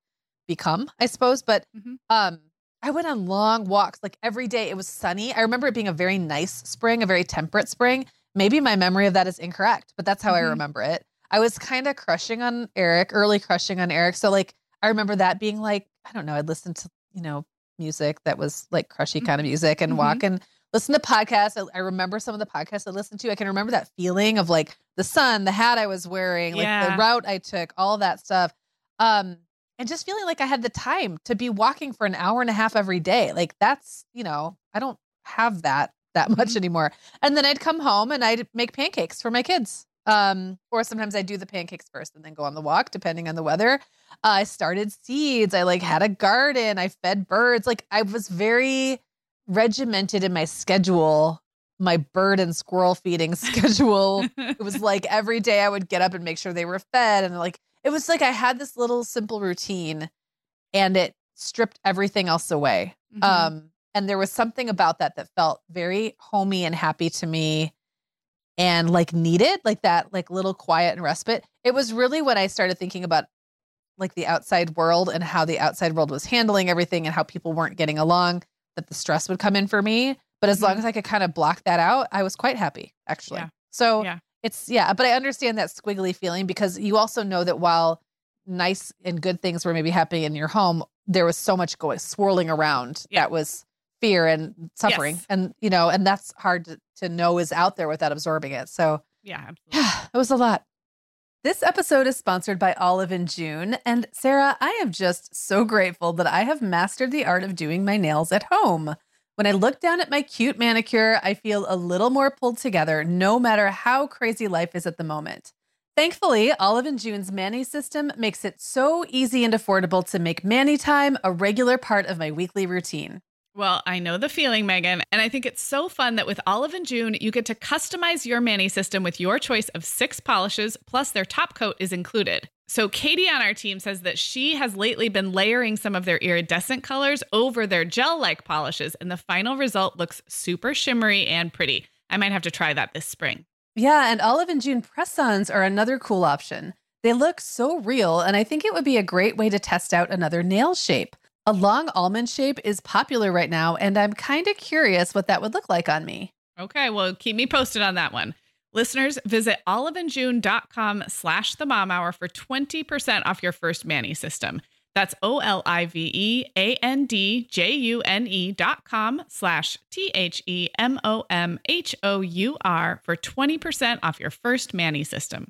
become, I suppose. But Mhm. um, I went on long walks like every day. It was sunny. I remember it being a very nice spring, a very temperate spring. Maybe my memory of that is incorrect, but that's how I Mhm. remember it. I was kind of crushing on Eric, early crushing on Eric. So like I remember that being like, I don't know, I'd listen to, you know, music that was like crushy kind of music and Mhm. walk and listen to podcasts. I, I remember some of the podcasts I listened to. I can remember that feeling of like the sun, the hat I was wearing, like Yeah. the route I took, all that stuff. Um, and just feeling like I had the time to be walking for an hour and a half every day. Like that's, you know, I don't have that that much Mhm. anymore. And then I'd come home and I'd make pancakes for my kids. Um, or sometimes I do the pancakes first and then go on the walk, depending on the weather. Uh, I started seeds. I like had a garden. I fed birds. Like I was very regimented in my schedule, my bird and squirrel feeding schedule. it was like every day I would get up and make sure they were fed. And like, it was like I had this little simple routine and it stripped everything else away. Mhm. Um, and there was something about that that felt very homey and happy to me and like needed, like that, like little quiet and respite. It was really when I started thinking about like the outside world and how the outside world was handling everything and how people weren't getting along that the stress would come in for me. But as long Mhm. as I could kind of block that out, I was quite happy actually. Yeah. So Yeah. It's, yeah, but I understand that squiggly feeling because you also know that while nice and good things were maybe happening in your home, there was so much going swirling around Yeah. that was fear and suffering. Yes. And, you know, and that's hard to, to know is out there without absorbing it. So yeah, absolutely. yeah, it was a lot. This episode is sponsored by Olive and June. And Sarah, I am just so grateful that I have mastered the art of doing my nails at home. When I look down at my cute manicure, I feel a little more pulled together, no matter how crazy life is at the moment. Thankfully, Olive and June's Mani system makes it so easy and affordable to make Mani time a regular part of my weekly routine. Well, I know the feeling, Meagan, and I think it's so fun that with Olive and June, you get to customize your Mani system with your choice of six polishes, plus their top coat is included. So, Katie on our team says that she has lately been layering some of their iridescent colors over their gel like polishes, and the final result looks super shimmery and pretty. I might have to try that this spring. Yeah, and Olive and June press-ons are another cool option. They look so real, and I think it would be a great way to test out another nail shape. A long almond shape is popular right now, and I'm kind of curious what that would look like on me. Okay, well, keep me posted on that one. Listeners, visit oliveandjune.com slash the mom hour for 20% off your first Mani system. That's O L I V E A N D J U N E dot com slash T H E M O M H O U R for 20% off your first Mani system.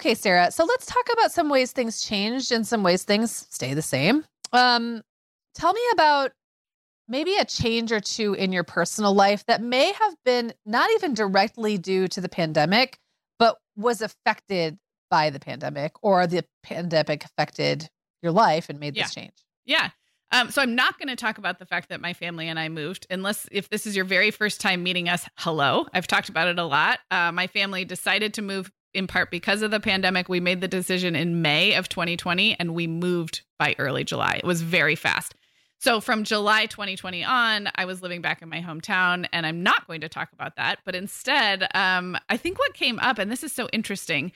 Okay, Sarah. So let's talk about some ways things changed and some ways things stay the same. Um, tell me about maybe a change or two in your personal life that may have been not even directly due to the pandemic, but was affected by the pandemic or the pandemic affected your life and made this change. Yeah. Um, so I'm not going to talk about the fact that my family and I moved, unless if this is your very first time meeting us. Hello, I've talked about it a lot. Uh, my family decided to move in part because of the pandemic. We made the decision in May of 2020, and we moved by early July. It was very fast. So from July 2020 on, I was living back in my hometown, and I'm not going to talk about that. But instead, um, I think what came up, and this is so interesting,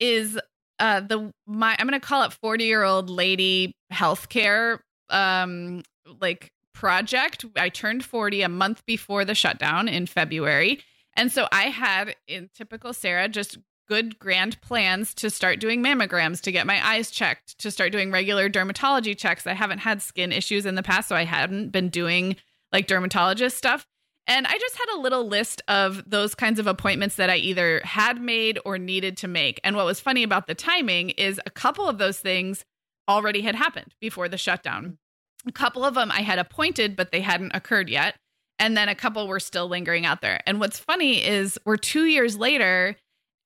is uh, the my I'm going to call it 40 year old lady healthcare um like project. I turned 40 a month before the shutdown in February. And so I had in typical Sarah just good grand plans to start doing mammograms, to get my eyes checked, to start doing regular dermatology checks. I haven't had skin issues in the past, so I hadn't been doing like dermatologist stuff. And I just had a little list of those kinds of appointments that I either had made or needed to make. And what was funny about the timing is a couple of those things already had happened before the shutdown. Mm-hmm. A couple of them I had appointed, but they hadn't occurred yet. And then a couple were still lingering out there. And what's funny is we're two years later,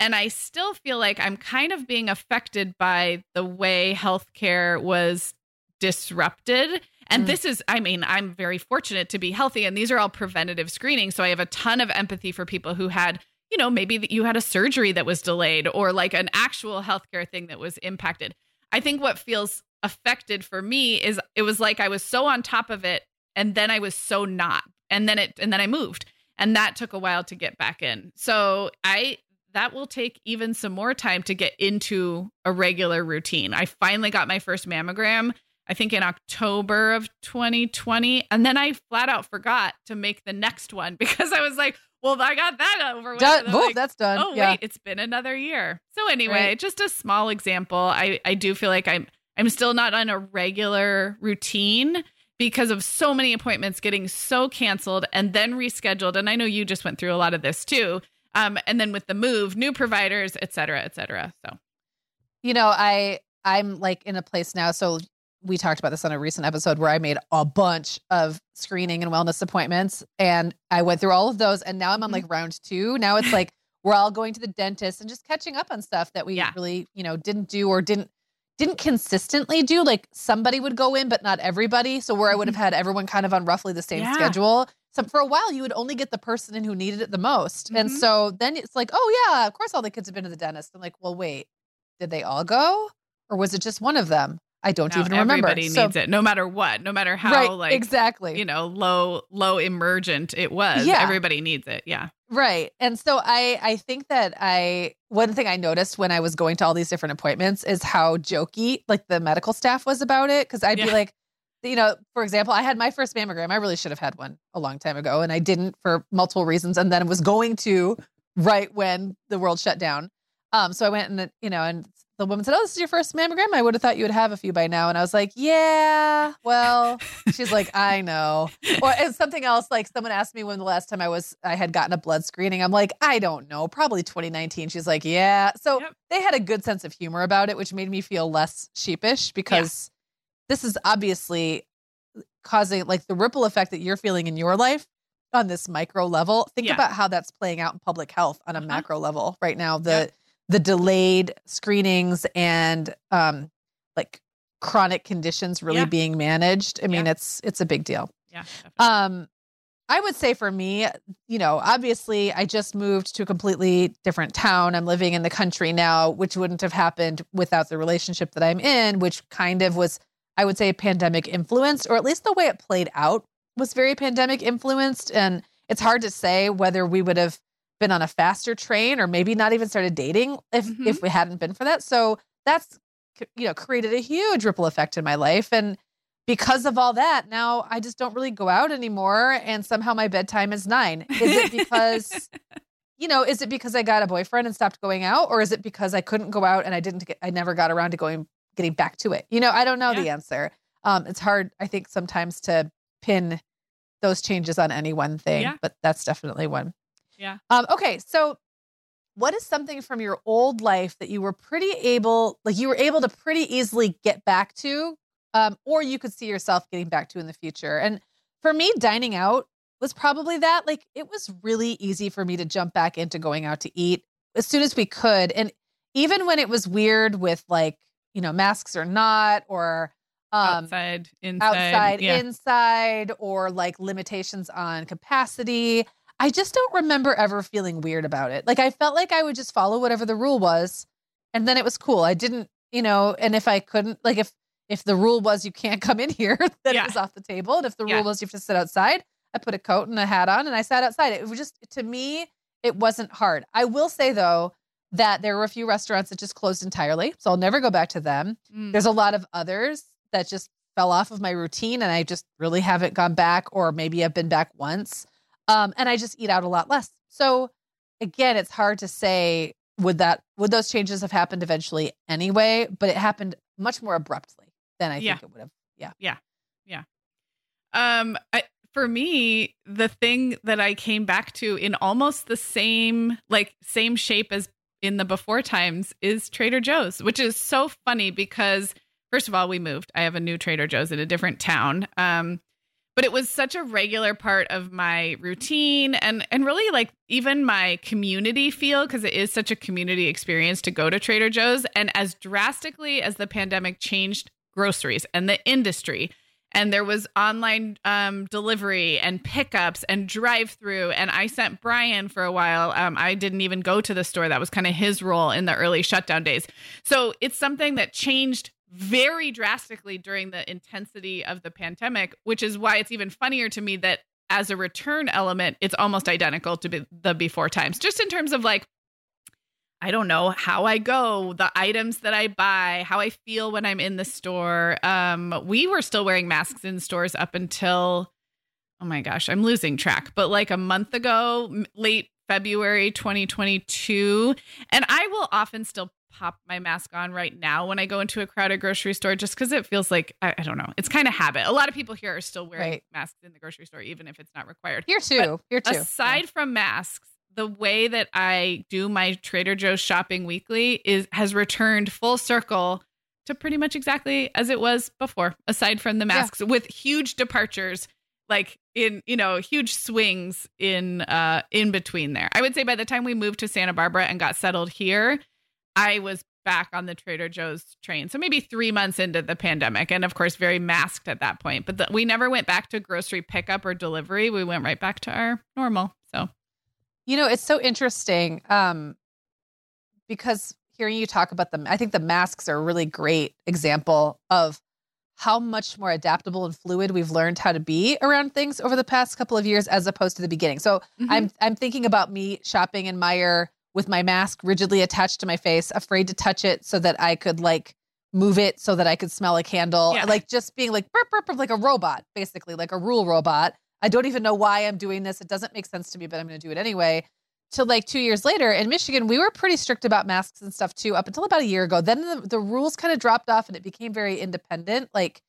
and I still feel like I'm kind of being affected by the way healthcare was disrupted. And mm. this is, I mean, I'm very fortunate to be healthy, and these are all preventative screenings. So I have a ton of empathy for people who had, you know, maybe you had a surgery that was delayed or like an actual healthcare thing that was impacted. I think what feels affected for me is it was like I was so on top of it, and then I was so not. And then it, and then I moved. And that took a while to get back in. So I, that will take even some more time to get into a regular routine. I finally got my first mammogram I think in October of 2020. And then I flat out forgot to make the next one because I was like, well, I got that over with. Done. like, that's done. Oh, yeah. wait, it's been another year. So anyway, right. just a small example. I, I do feel like I'm I'm still not on a regular routine because of so many appointments getting so canceled and then rescheduled. And I know you just went through a lot of this too. Um, and then with the move, new providers, et cetera, et cetera. So, you know, I I'm like in a place now. So we talked about this on a recent episode where I made a bunch of screening and wellness appointments and I went through all of those and now I'm on mm-hmm. like round 2. Now it's like we're all going to the dentist and just catching up on stuff that we yeah. really, you know, didn't do or didn't didn't consistently do. Like somebody would go in but not everybody. So where I would have mm-hmm. had everyone kind of on roughly the same yeah. schedule. So for a while you would only get the person in who needed it the most. Mm-hmm. And so then it's like, "Oh yeah, of course all the kids have been to the dentist." I'm like, "Well, wait. Did they all go or was it just one of them?" I don't even remember. Everybody so, needs it, no matter what, no matter how right, like exactly you know low low emergent it was. Yeah. everybody needs it. Yeah, right. And so I I think that I one thing I noticed when I was going to all these different appointments is how jokey like the medical staff was about it because I'd yeah. be like, you know, for example, I had my first mammogram. I really should have had one a long time ago, and I didn't for multiple reasons. And then was going to right when the world shut down. Um, so I went and you know, and the woman said, "Oh, this is your first mammogram. I would have thought you would have a few by now." And I was like, "Yeah, well." She's like, "I know." Or it's something else. Like someone asked me when the last time I was I had gotten a blood screening. I'm like, "I don't know. Probably 2019." She's like, "Yeah." So yep. they had a good sense of humor about it, which made me feel less sheepish because. This is obviously causing like the ripple effect that you're feeling in your life on this micro level. Think yeah. about how that's playing out in public health on a uh-huh. macro level right now. The yep the delayed screenings and um, like chronic conditions really yeah. being managed. I mean, it's it's a big deal. Yeah. Um, I would say for me, you know, obviously I just moved to a completely different town. I'm living in the country now, which wouldn't have happened without the relationship that I'm in, which kind of was, I would say, pandemic influenced, or at least the way it played out was very pandemic influenced. And it's hard to say whether we would have been on a faster train or maybe not even started dating if mm-hmm. if we hadn't been for that. So that's you know created a huge ripple effect in my life and because of all that now I just don't really go out anymore and somehow my bedtime is 9. Is it because you know, is it because I got a boyfriend and stopped going out or is it because I couldn't go out and I didn't get I never got around to going getting back to it? You know, I don't know yeah. the answer. Um it's hard I think sometimes to pin those changes on any one thing, yeah. but that's definitely one. Yeah. Um, okay. So what is something from your old life that you were pretty able, like you were able to pretty easily get back to, um, or you could see yourself getting back to in the future? And for me, dining out was probably that. Like it was really easy for me to jump back into going out to eat as soon as we could. And even when it was weird with like, you know, masks or not, or um, outside, inside, outside, yeah. inside, or like limitations on capacity. I just don't remember ever feeling weird about it. Like I felt like I would just follow whatever the rule was and then it was cool. I didn't, you know, and if I couldn't like if if the rule was you can't come in here, then yeah. it was off the table. And if the yeah. rule was you have to sit outside, I put a coat and a hat on and I sat outside. It was just to me, it wasn't hard. I will say though that there were a few restaurants that just closed entirely. So I'll never go back to them. Mm. There's a lot of others that just fell off of my routine and I just really haven't gone back or maybe I've been back once. Um, and I just eat out a lot less. So again, it's hard to say would that would those changes have happened eventually anyway, but it happened much more abruptly than I yeah. think it would have. Yeah. Yeah. Yeah. Um I for me, the thing that I came back to in almost the same like same shape as in the before times is Trader Joe's, which is so funny because first of all, we moved. I have a new Trader Joe's in a different town. Um, but it was such a regular part of my routine and and really like even my community feel because it is such a community experience to go to Trader Joe's and as drastically as the pandemic changed groceries and the industry and there was online um, delivery and pickups and drive through. And I sent Brian for a while. Um, I didn't even go to the store. That was kind of his role in the early shutdown days. So it's something that changed very drastically during the intensity of the pandemic, which is why it's even funnier to me that as a return element, it's almost identical to be the before times, just in terms of like I don't know how I go, the items that I buy, how I feel when I'm in the store. Um, we were still wearing masks in stores up until, oh my gosh, I'm losing track, but like a month ago, late February 2022. And I will often still pop my mask on right now when I go into a crowded grocery store just because it feels like, I, I don't know, it's kind of habit. A lot of people here are still wearing right. masks in the grocery store, even if it's not required. Here too. But here too. Aside yeah. from masks, the way that I do my Trader Joe's shopping weekly is has returned full circle to pretty much exactly as it was before, aside from the masks, yeah. with huge departures, like in you know huge swings in uh in between there. I would say by the time we moved to Santa Barbara and got settled here, I was back on the Trader Joe's train. So maybe three months into the pandemic, and of course, very masked at that point. But the, we never went back to grocery pickup or delivery. We went right back to our normal. You know, it's so interesting um, because hearing you talk about them, I think the masks are a really great example of how much more adaptable and fluid we've learned how to be around things over the past couple of years as opposed to the beginning. So mm-hmm. I'm I'm thinking about me shopping in Meijer with my mask rigidly attached to my face, afraid to touch it so that I could like move it so that I could smell a candle, yeah. like just being like burp, burp, burp, like a robot, basically like a rule robot. I don't even know why I'm doing this. It doesn't make sense to me, but I'm going to do it anyway. Till like two years later in Michigan, we were pretty strict about masks and stuff too, up until about a year ago. Then the, the rules kind of dropped off and it became very independent. Like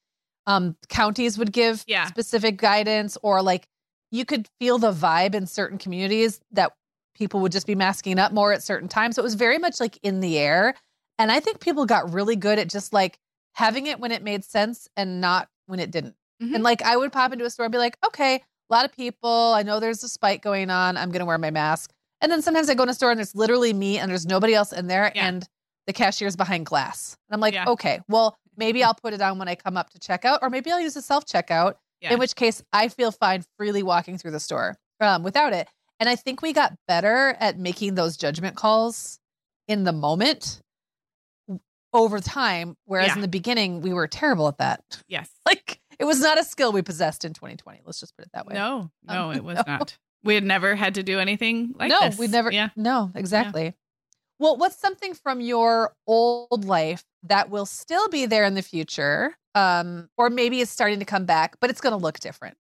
um, counties would give yeah. specific guidance, or like you could feel the vibe in certain communities that people would just be masking up more at certain times. So it was very much like in the air. And I think people got really good at just like having it when it made sense and not when it didn't. Mm-hmm. And like I would pop into a store and be like, okay, a lot of people. I know there's a spike going on. I'm going to wear my mask. And then sometimes I go in a store and there's literally me and there's nobody else in there yeah. and the cashier's behind glass. And I'm like, yeah. okay, well, maybe I'll put it on when I come up to checkout or maybe I'll use a self checkout, yeah. in which case I feel fine freely walking through the store um, without it. And I think we got better at making those judgment calls in the moment over time. Whereas in the beginning, we were terrible at that. Yes. like it was not a skill we possessed in 2020. Let's just put it that way. No, no, um, it was no. not. We had never had to do anything like no, this. No, we never. Yeah. No, exactly. Yeah. Well, what's something from your old life that will still be there in the future, um, or maybe it's starting to come back, but it's going to look different?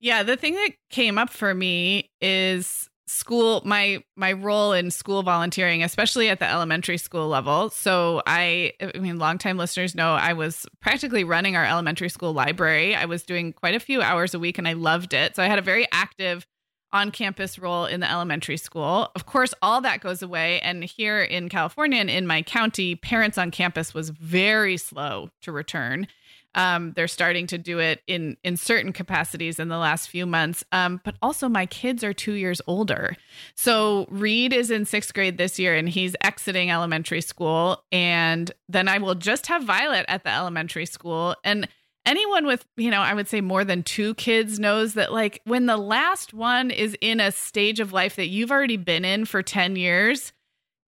Yeah, the thing that came up for me is school my my role in school volunteering especially at the elementary school level. So i i mean longtime listeners know i was practically running our elementary school library. I was doing quite a few hours a week and i loved it. So i had a very active on campus role in the elementary school. Of course all that goes away. And here in california and in my county parents on campus was very slow to return um, they're starting to do it in in certain capacities in the last few months. Um, but also, my kids are two years older. So Reed is in sixth grade this year, and he's exiting elementary school. And then I will just have Violet at the elementary school. And anyone with you know i would say more than two kids knows that like when the last one is in a stage of life that you've already been in for 10 years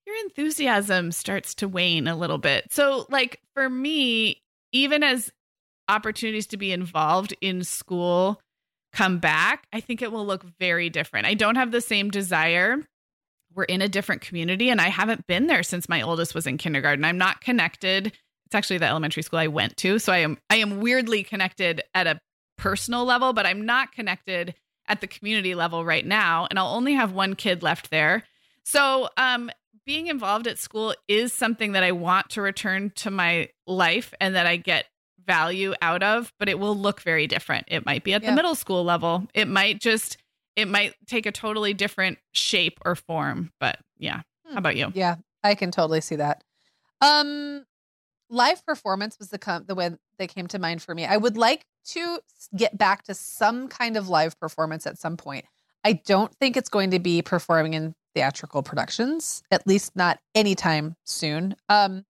your enthusiasm starts to wane a little bit so like for me even as opportunities to be involved in school come back, I think it will look very different. I don't have the same desire. We're in a different community and I haven't been there since my oldest was in kindergarten. I'm not connected. It's actually the elementary school I went to, so I am I am weirdly connected at a personal level, but I'm not connected at the community level right now and I'll only have one kid left there. So, um being involved at school is something that I want to return to my life and that I get value out of, but it will look very different. It might be at yeah. the middle school level. It might just it might take a totally different shape or form. But yeah. How about you? Yeah, I can totally see that. Um live performance was the com- the way that came to mind for me. I would like to get back to some kind of live performance at some point. I don't think it's going to be performing in theatrical productions, at least not anytime soon. Um,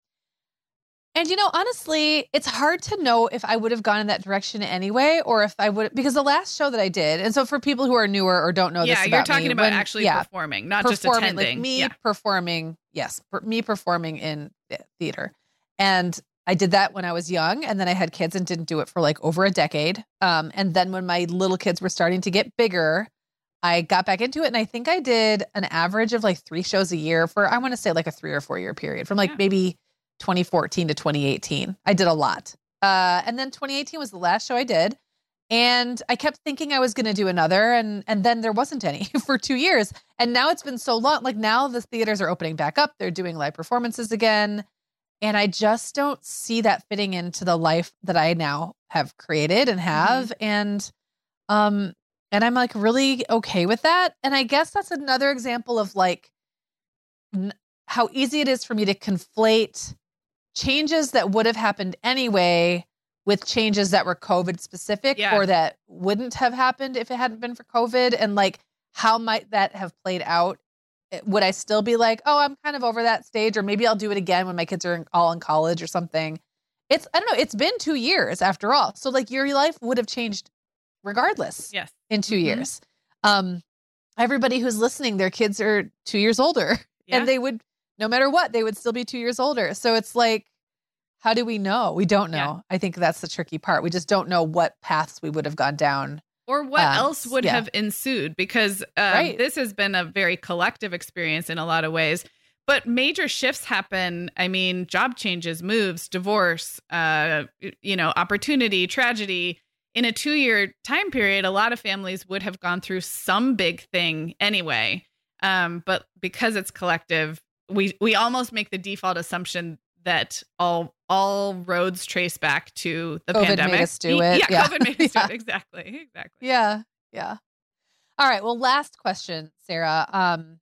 and you know, honestly, it's hard to know if I would have gone in that direction anyway, or if I would because the last show that I did, and so for people who are newer or don't know yeah, this, you're talking me, about when, actually yeah, performing, not performing, just attending. Like me yeah. performing, yes, me performing in theater, and I did that when I was young, and then I had kids and didn't do it for like over a decade. Um, and then when my little kids were starting to get bigger, I got back into it and I think I did an average of like three shows a year for, I want to say like a three or four year period from like yeah. maybe 2014 to 2018. I did a lot. Uh, and then 2018 was the last show I did. And I kept thinking I was going to do another, and and then there wasn't any for two years. And now it's been so long. Like now the theaters are opening back up; they're doing live performances again, and I just don't see that fitting into the life that I now have created and have. Mm-hmm. And um, and I'm like really okay with that. And I guess that's another example of like n- how easy it is for me to conflate changes that would have happened anyway with changes that were COVID specific yeah. or that wouldn't have happened if it hadn't been for COVID. And like, how might that have played out? Would I still be like, oh, I'm kind of over that stage, or maybe I'll do it again when my kids are all in college or something? It's, I don't know, it's been two years after all. So, like, your life would have changed regardless. Yes. In 2 mm-hmm. years. Um, everybody who's listening, their kids are two years older, yeah. and they would, no matter what, they would still be two years older. So it's like, how do we know? We don't know. Yeah. I think that's the tricky part. We just don't know what paths we would have gone down. Or what um, else would yeah. have ensued because um, right. this has been a very collective experience in a lot of ways. But major shifts happen. I mean, job changes, moves, divorce, uh, you know, opportunity, tragedy in a two year time period, a lot of families would have gone through some big thing anyway. Um, but because it's collective, we we almost make the default assumption that all all roads trace back to the COVID pandemic. Made us do it. Yeah, yeah. COVID made us yeah. do it. Exactly. Exactly. Yeah. Yeah. All right. Well, last question, Sarah. Um,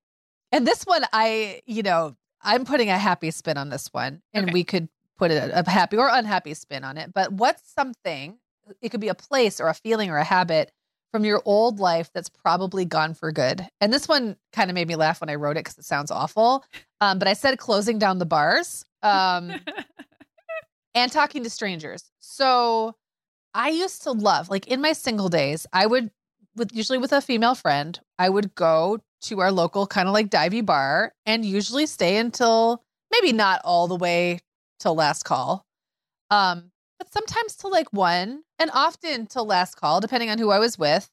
and this one, I, you know, I'm putting a happy spin on this one, and okay. we could put a, a happy or unhappy spin on it. But what's something it could be a place or a feeling or a habit from your old life that's probably gone for good. And this one kind of made me laugh when I wrote it because it sounds awful. Um, but I said closing down the bars um, and talking to strangers. So I used to love, like in my single days, I would, with usually with a female friend, I would go to our local kind of like divey bar and usually stay until maybe not all the way till last call. Um, but sometimes to like one and often to last call, depending on who I was with.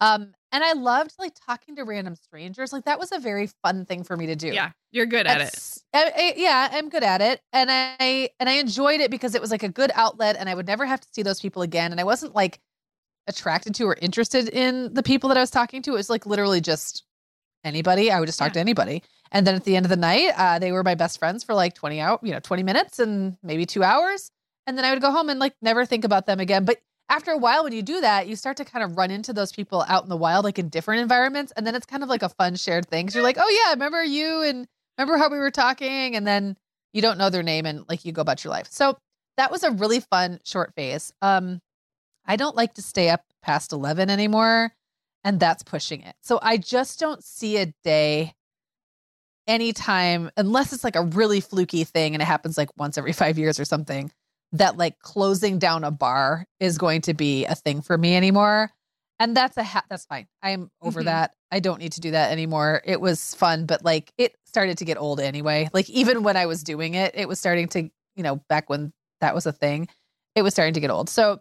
Um, and I loved like talking to random strangers. Like that was a very fun thing for me to do. Yeah, you're good at it. I, I, yeah, I'm good at it, and I and I enjoyed it because it was like a good outlet, and I would never have to see those people again. And I wasn't like attracted to or interested in the people that I was talking to. It was like literally just anybody. I would just talk yeah. to anybody. And then at the end of the night, uh, they were my best friends for like 20 out, you know, 20 minutes and maybe two hours and then I would go home and like never think about them again. But after a while, when you do that, you start to kind of run into those people out in the wild, like in different environments. And then it's kind of like a fun shared thing. You're like, oh, yeah, remember you and remember how we were talking? And then you don't know their name and like you go about your life. So that was a really fun short phase. Um, I don't like to stay up past 11 anymore. And that's pushing it. So I just don't see a day anytime, unless it's like a really fluky thing and it happens like once every five years or something that like closing down a bar is going to be a thing for me anymore. And that's a ha- that's fine. I'm over mm-hmm. that. I don't need to do that anymore. It was fun, but like it started to get old anyway. Like even when I was doing it, it was starting to, you know, back when that was a thing, it was starting to get old. So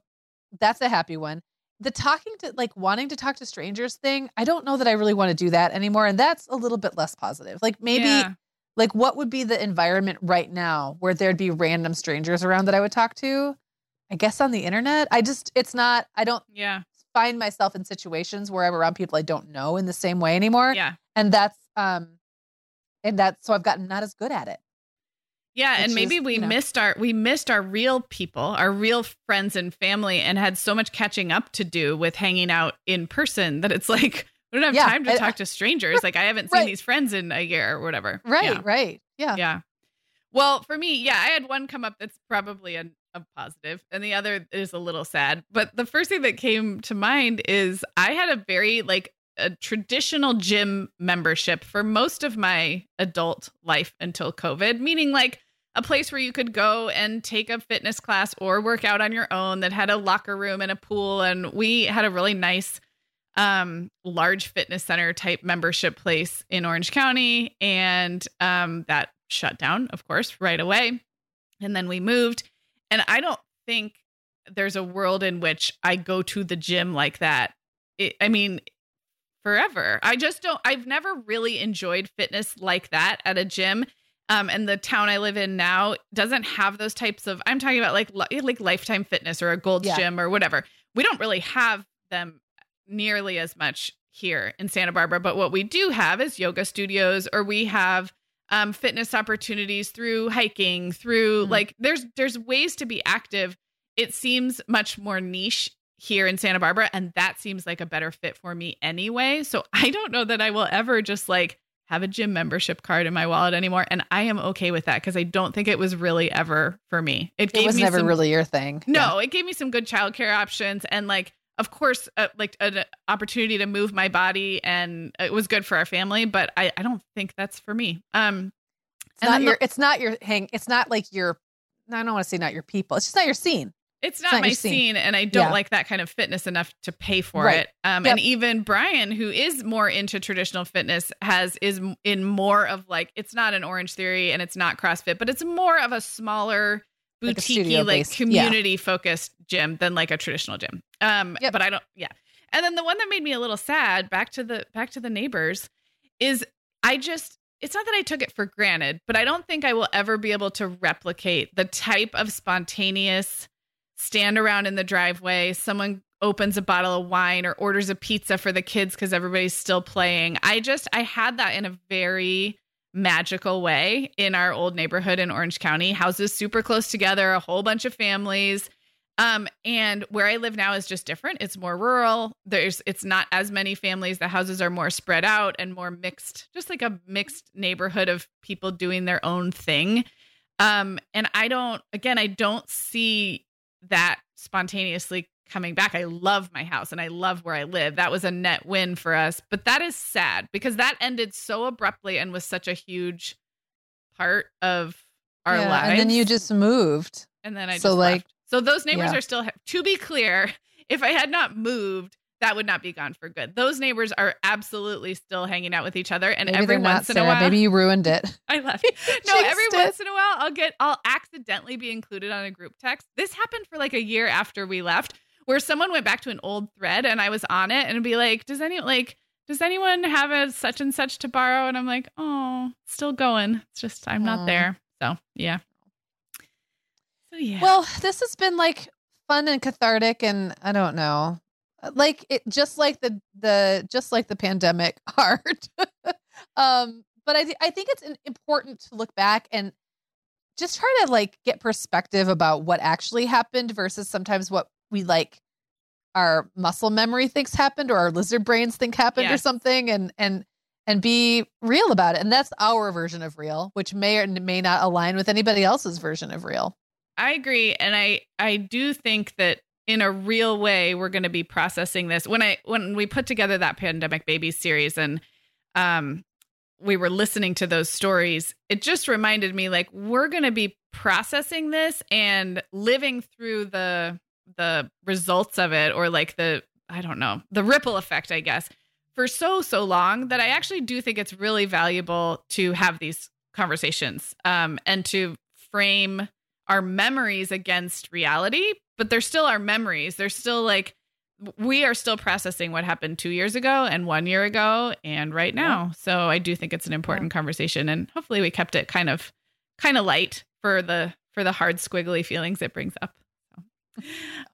that's a happy one. The talking to like wanting to talk to strangers thing, I don't know that I really want to do that anymore. And that's a little bit less positive. Like maybe yeah like what would be the environment right now where there'd be random strangers around that I would talk to? I guess on the internet. I just it's not I don't yeah find myself in situations where I'm around people I don't know in the same way anymore. Yeah. And that's um and that's so I've gotten not as good at it. Yeah, and maybe is, we you know. missed our we missed our real people, our real friends and family, and had so much catching up to do with hanging out in person that it's like we don't have Yeah, time to I- talk to strangers. Like I haven't seen Right. these friends in a year or whatever. Right, Yeah. right. Yeah. Yeah. Well, for me, yeah, I had one come up that's probably a, a positive, and the other is a little sad. But the first thing that came to mind is I had a very like a traditional gym membership for most of my adult life until COVID, meaning like a place where you could go and take a fitness class or work out on your own that had a locker room and a pool. And we had a really nice um large fitness center type membership place in Orange County. And um that shut down of course right away. And then we moved. And I don't think there's a world in which I go to the gym like that. It, I mean forever. I just don't I've never really enjoyed fitness like that at a gym. Um and the town I live in now doesn't have those types of I'm talking about like like lifetime fitness or a gold's Yeah. gym or whatever. We don't really have them nearly as much here in Santa Barbara. But what we do have is yoga studios, or we have um, fitness opportunities through hiking, through Mhm. like there's there's ways to be active. It seems much more niche here in Santa Barbara, and that seems like a better fit for me anyway. So I don't know that I will ever just like have a gym membership card in my wallet anymore, and I am okay with that because I don't think it was really ever for me. It, It gave was me never some- really your thing. no, it gave me some good childcare options and like of course uh, like an opportunity to move my body and it was good for our family, but I I don't think that's for me. Um It's not your the- it's not your hang it's not like your I don't want to say not your people. It's just not your scene. it's not not my scene. scene and I don't Yeah. like that kind of fitness enough to pay for Right. it. Um Yep. and even Brian who is more into traditional fitness has is in more of like it's not an Orange Theory and it's not CrossFit, but it's more of a smaller boutique like yeah. community focused gym than like a traditional gym. Um Yep. but I don't yeah. And then the one that made me a little sad back to the back to the neighbors is I just it's not that I took it for granted, but I don't think I will ever be able to replicate the type of spontaneous stand around in the driveway, someone opens a bottle of wine or orders a pizza for the kids cuz everybody's still playing. I just I had that in a very magical way in our old neighborhood in Orange County. Houses super close together, a whole bunch of families. Um, and where I live now is just different. It's more rural. There's it's not as many families. The houses are more spread out and more mixed, just like a mixed neighborhood of people doing their own thing. Um, and I don't again, I don't see that spontaneously coming back. I love my house and I love where I live. That was a net win for us. But that is sad because that ended so abruptly and was such a huge part of our Yeah, lives. And then you just moved. And then I So, just like- left. So those neighbors Yeah. are still to be clear, if I had not moved, that would not be gone for good. Those neighbors are absolutely still hanging out with each other and Maybe every once in a while Maybe you ruined it. I left. No, every once in a while I'll get I'll accidentally be included on a group text. This happened for like a year after we left where someone went back to an old thread and I was on it and be like, does any like does anyone have a such and such to borrow? And I'm like, oh, still going. It's just I'm not there. So yeah. So yeah. Well, this has been like fun and cathartic and I don't know. Like it just like the the just like the pandemic hard. um but I th- I think it's important to look back and just try to like get perspective about what actually happened versus sometimes what we like our muscle memory thinks happened or our lizard brains think happened or something and and and be real about it. And that's our version of real, which may or may not align with anybody else's version of real. I agree and I I do think that in a real way we're going to be processing this. When I when we put together that pandemic babies series and um we were listening to those stories, it just reminded me like we're going to be processing this and living through the the results of it or like the I don't know, the ripple effect, I guess, for so so long that I actually do think it's really valuable to have these conversations um and to frame our memories against reality, but they're still our memories. They're still like we are still processing what happened two years ago and one year ago and right now. So I do think it's an important conversation, and hopefully we kept it kind of kind of light for the for the hard squiggly feelings it brings up.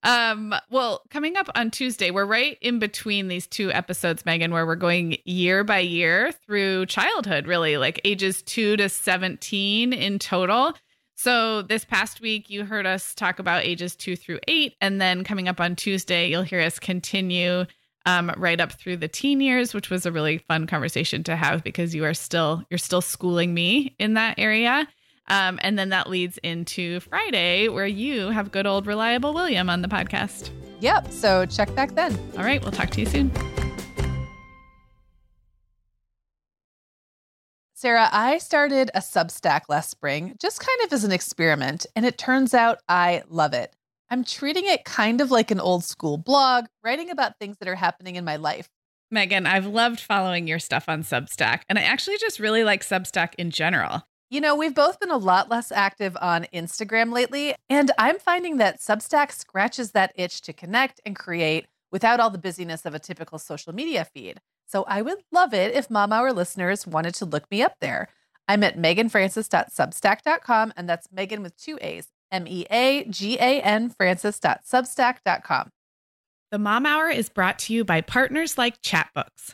Um, well, coming up on Tuesday, we're right in between these two episodes, Meagan, where we're going year by year through childhood, really, like ages two to 17 in total. So, this past week, you heard us talk about ages two through eight. And then coming up on Tuesday, you'll hear us continue um, right up through the teen years, which was a really fun conversation to have because you are still you're still schooling me in that area. Um, and then that leads into Friday, where you have good old reliable William on the podcast. Yep. So check back then. All right. We'll talk to you soon. Sarah, I started a Substack last spring, just kind of as an experiment, and it turns out I love it. I'm treating it kind of like an old school blog, writing about things that are happening in my life. Meagan, I've loved following your stuff on Substack, and I actually just really like Substack in general. You know, we've both been a lot less active on Instagram lately, and I'm finding that Substack scratches that itch to connect and create without all the busyness of a typical social media feed. So I would love it if Mom Hour listeners wanted to look me up there. I'm at meaganfrancis.substack.com, and that's Meagan with two A's, M E A G A N Francis.substack.com. The Mom Hour is brought to you by partners like Chatbooks.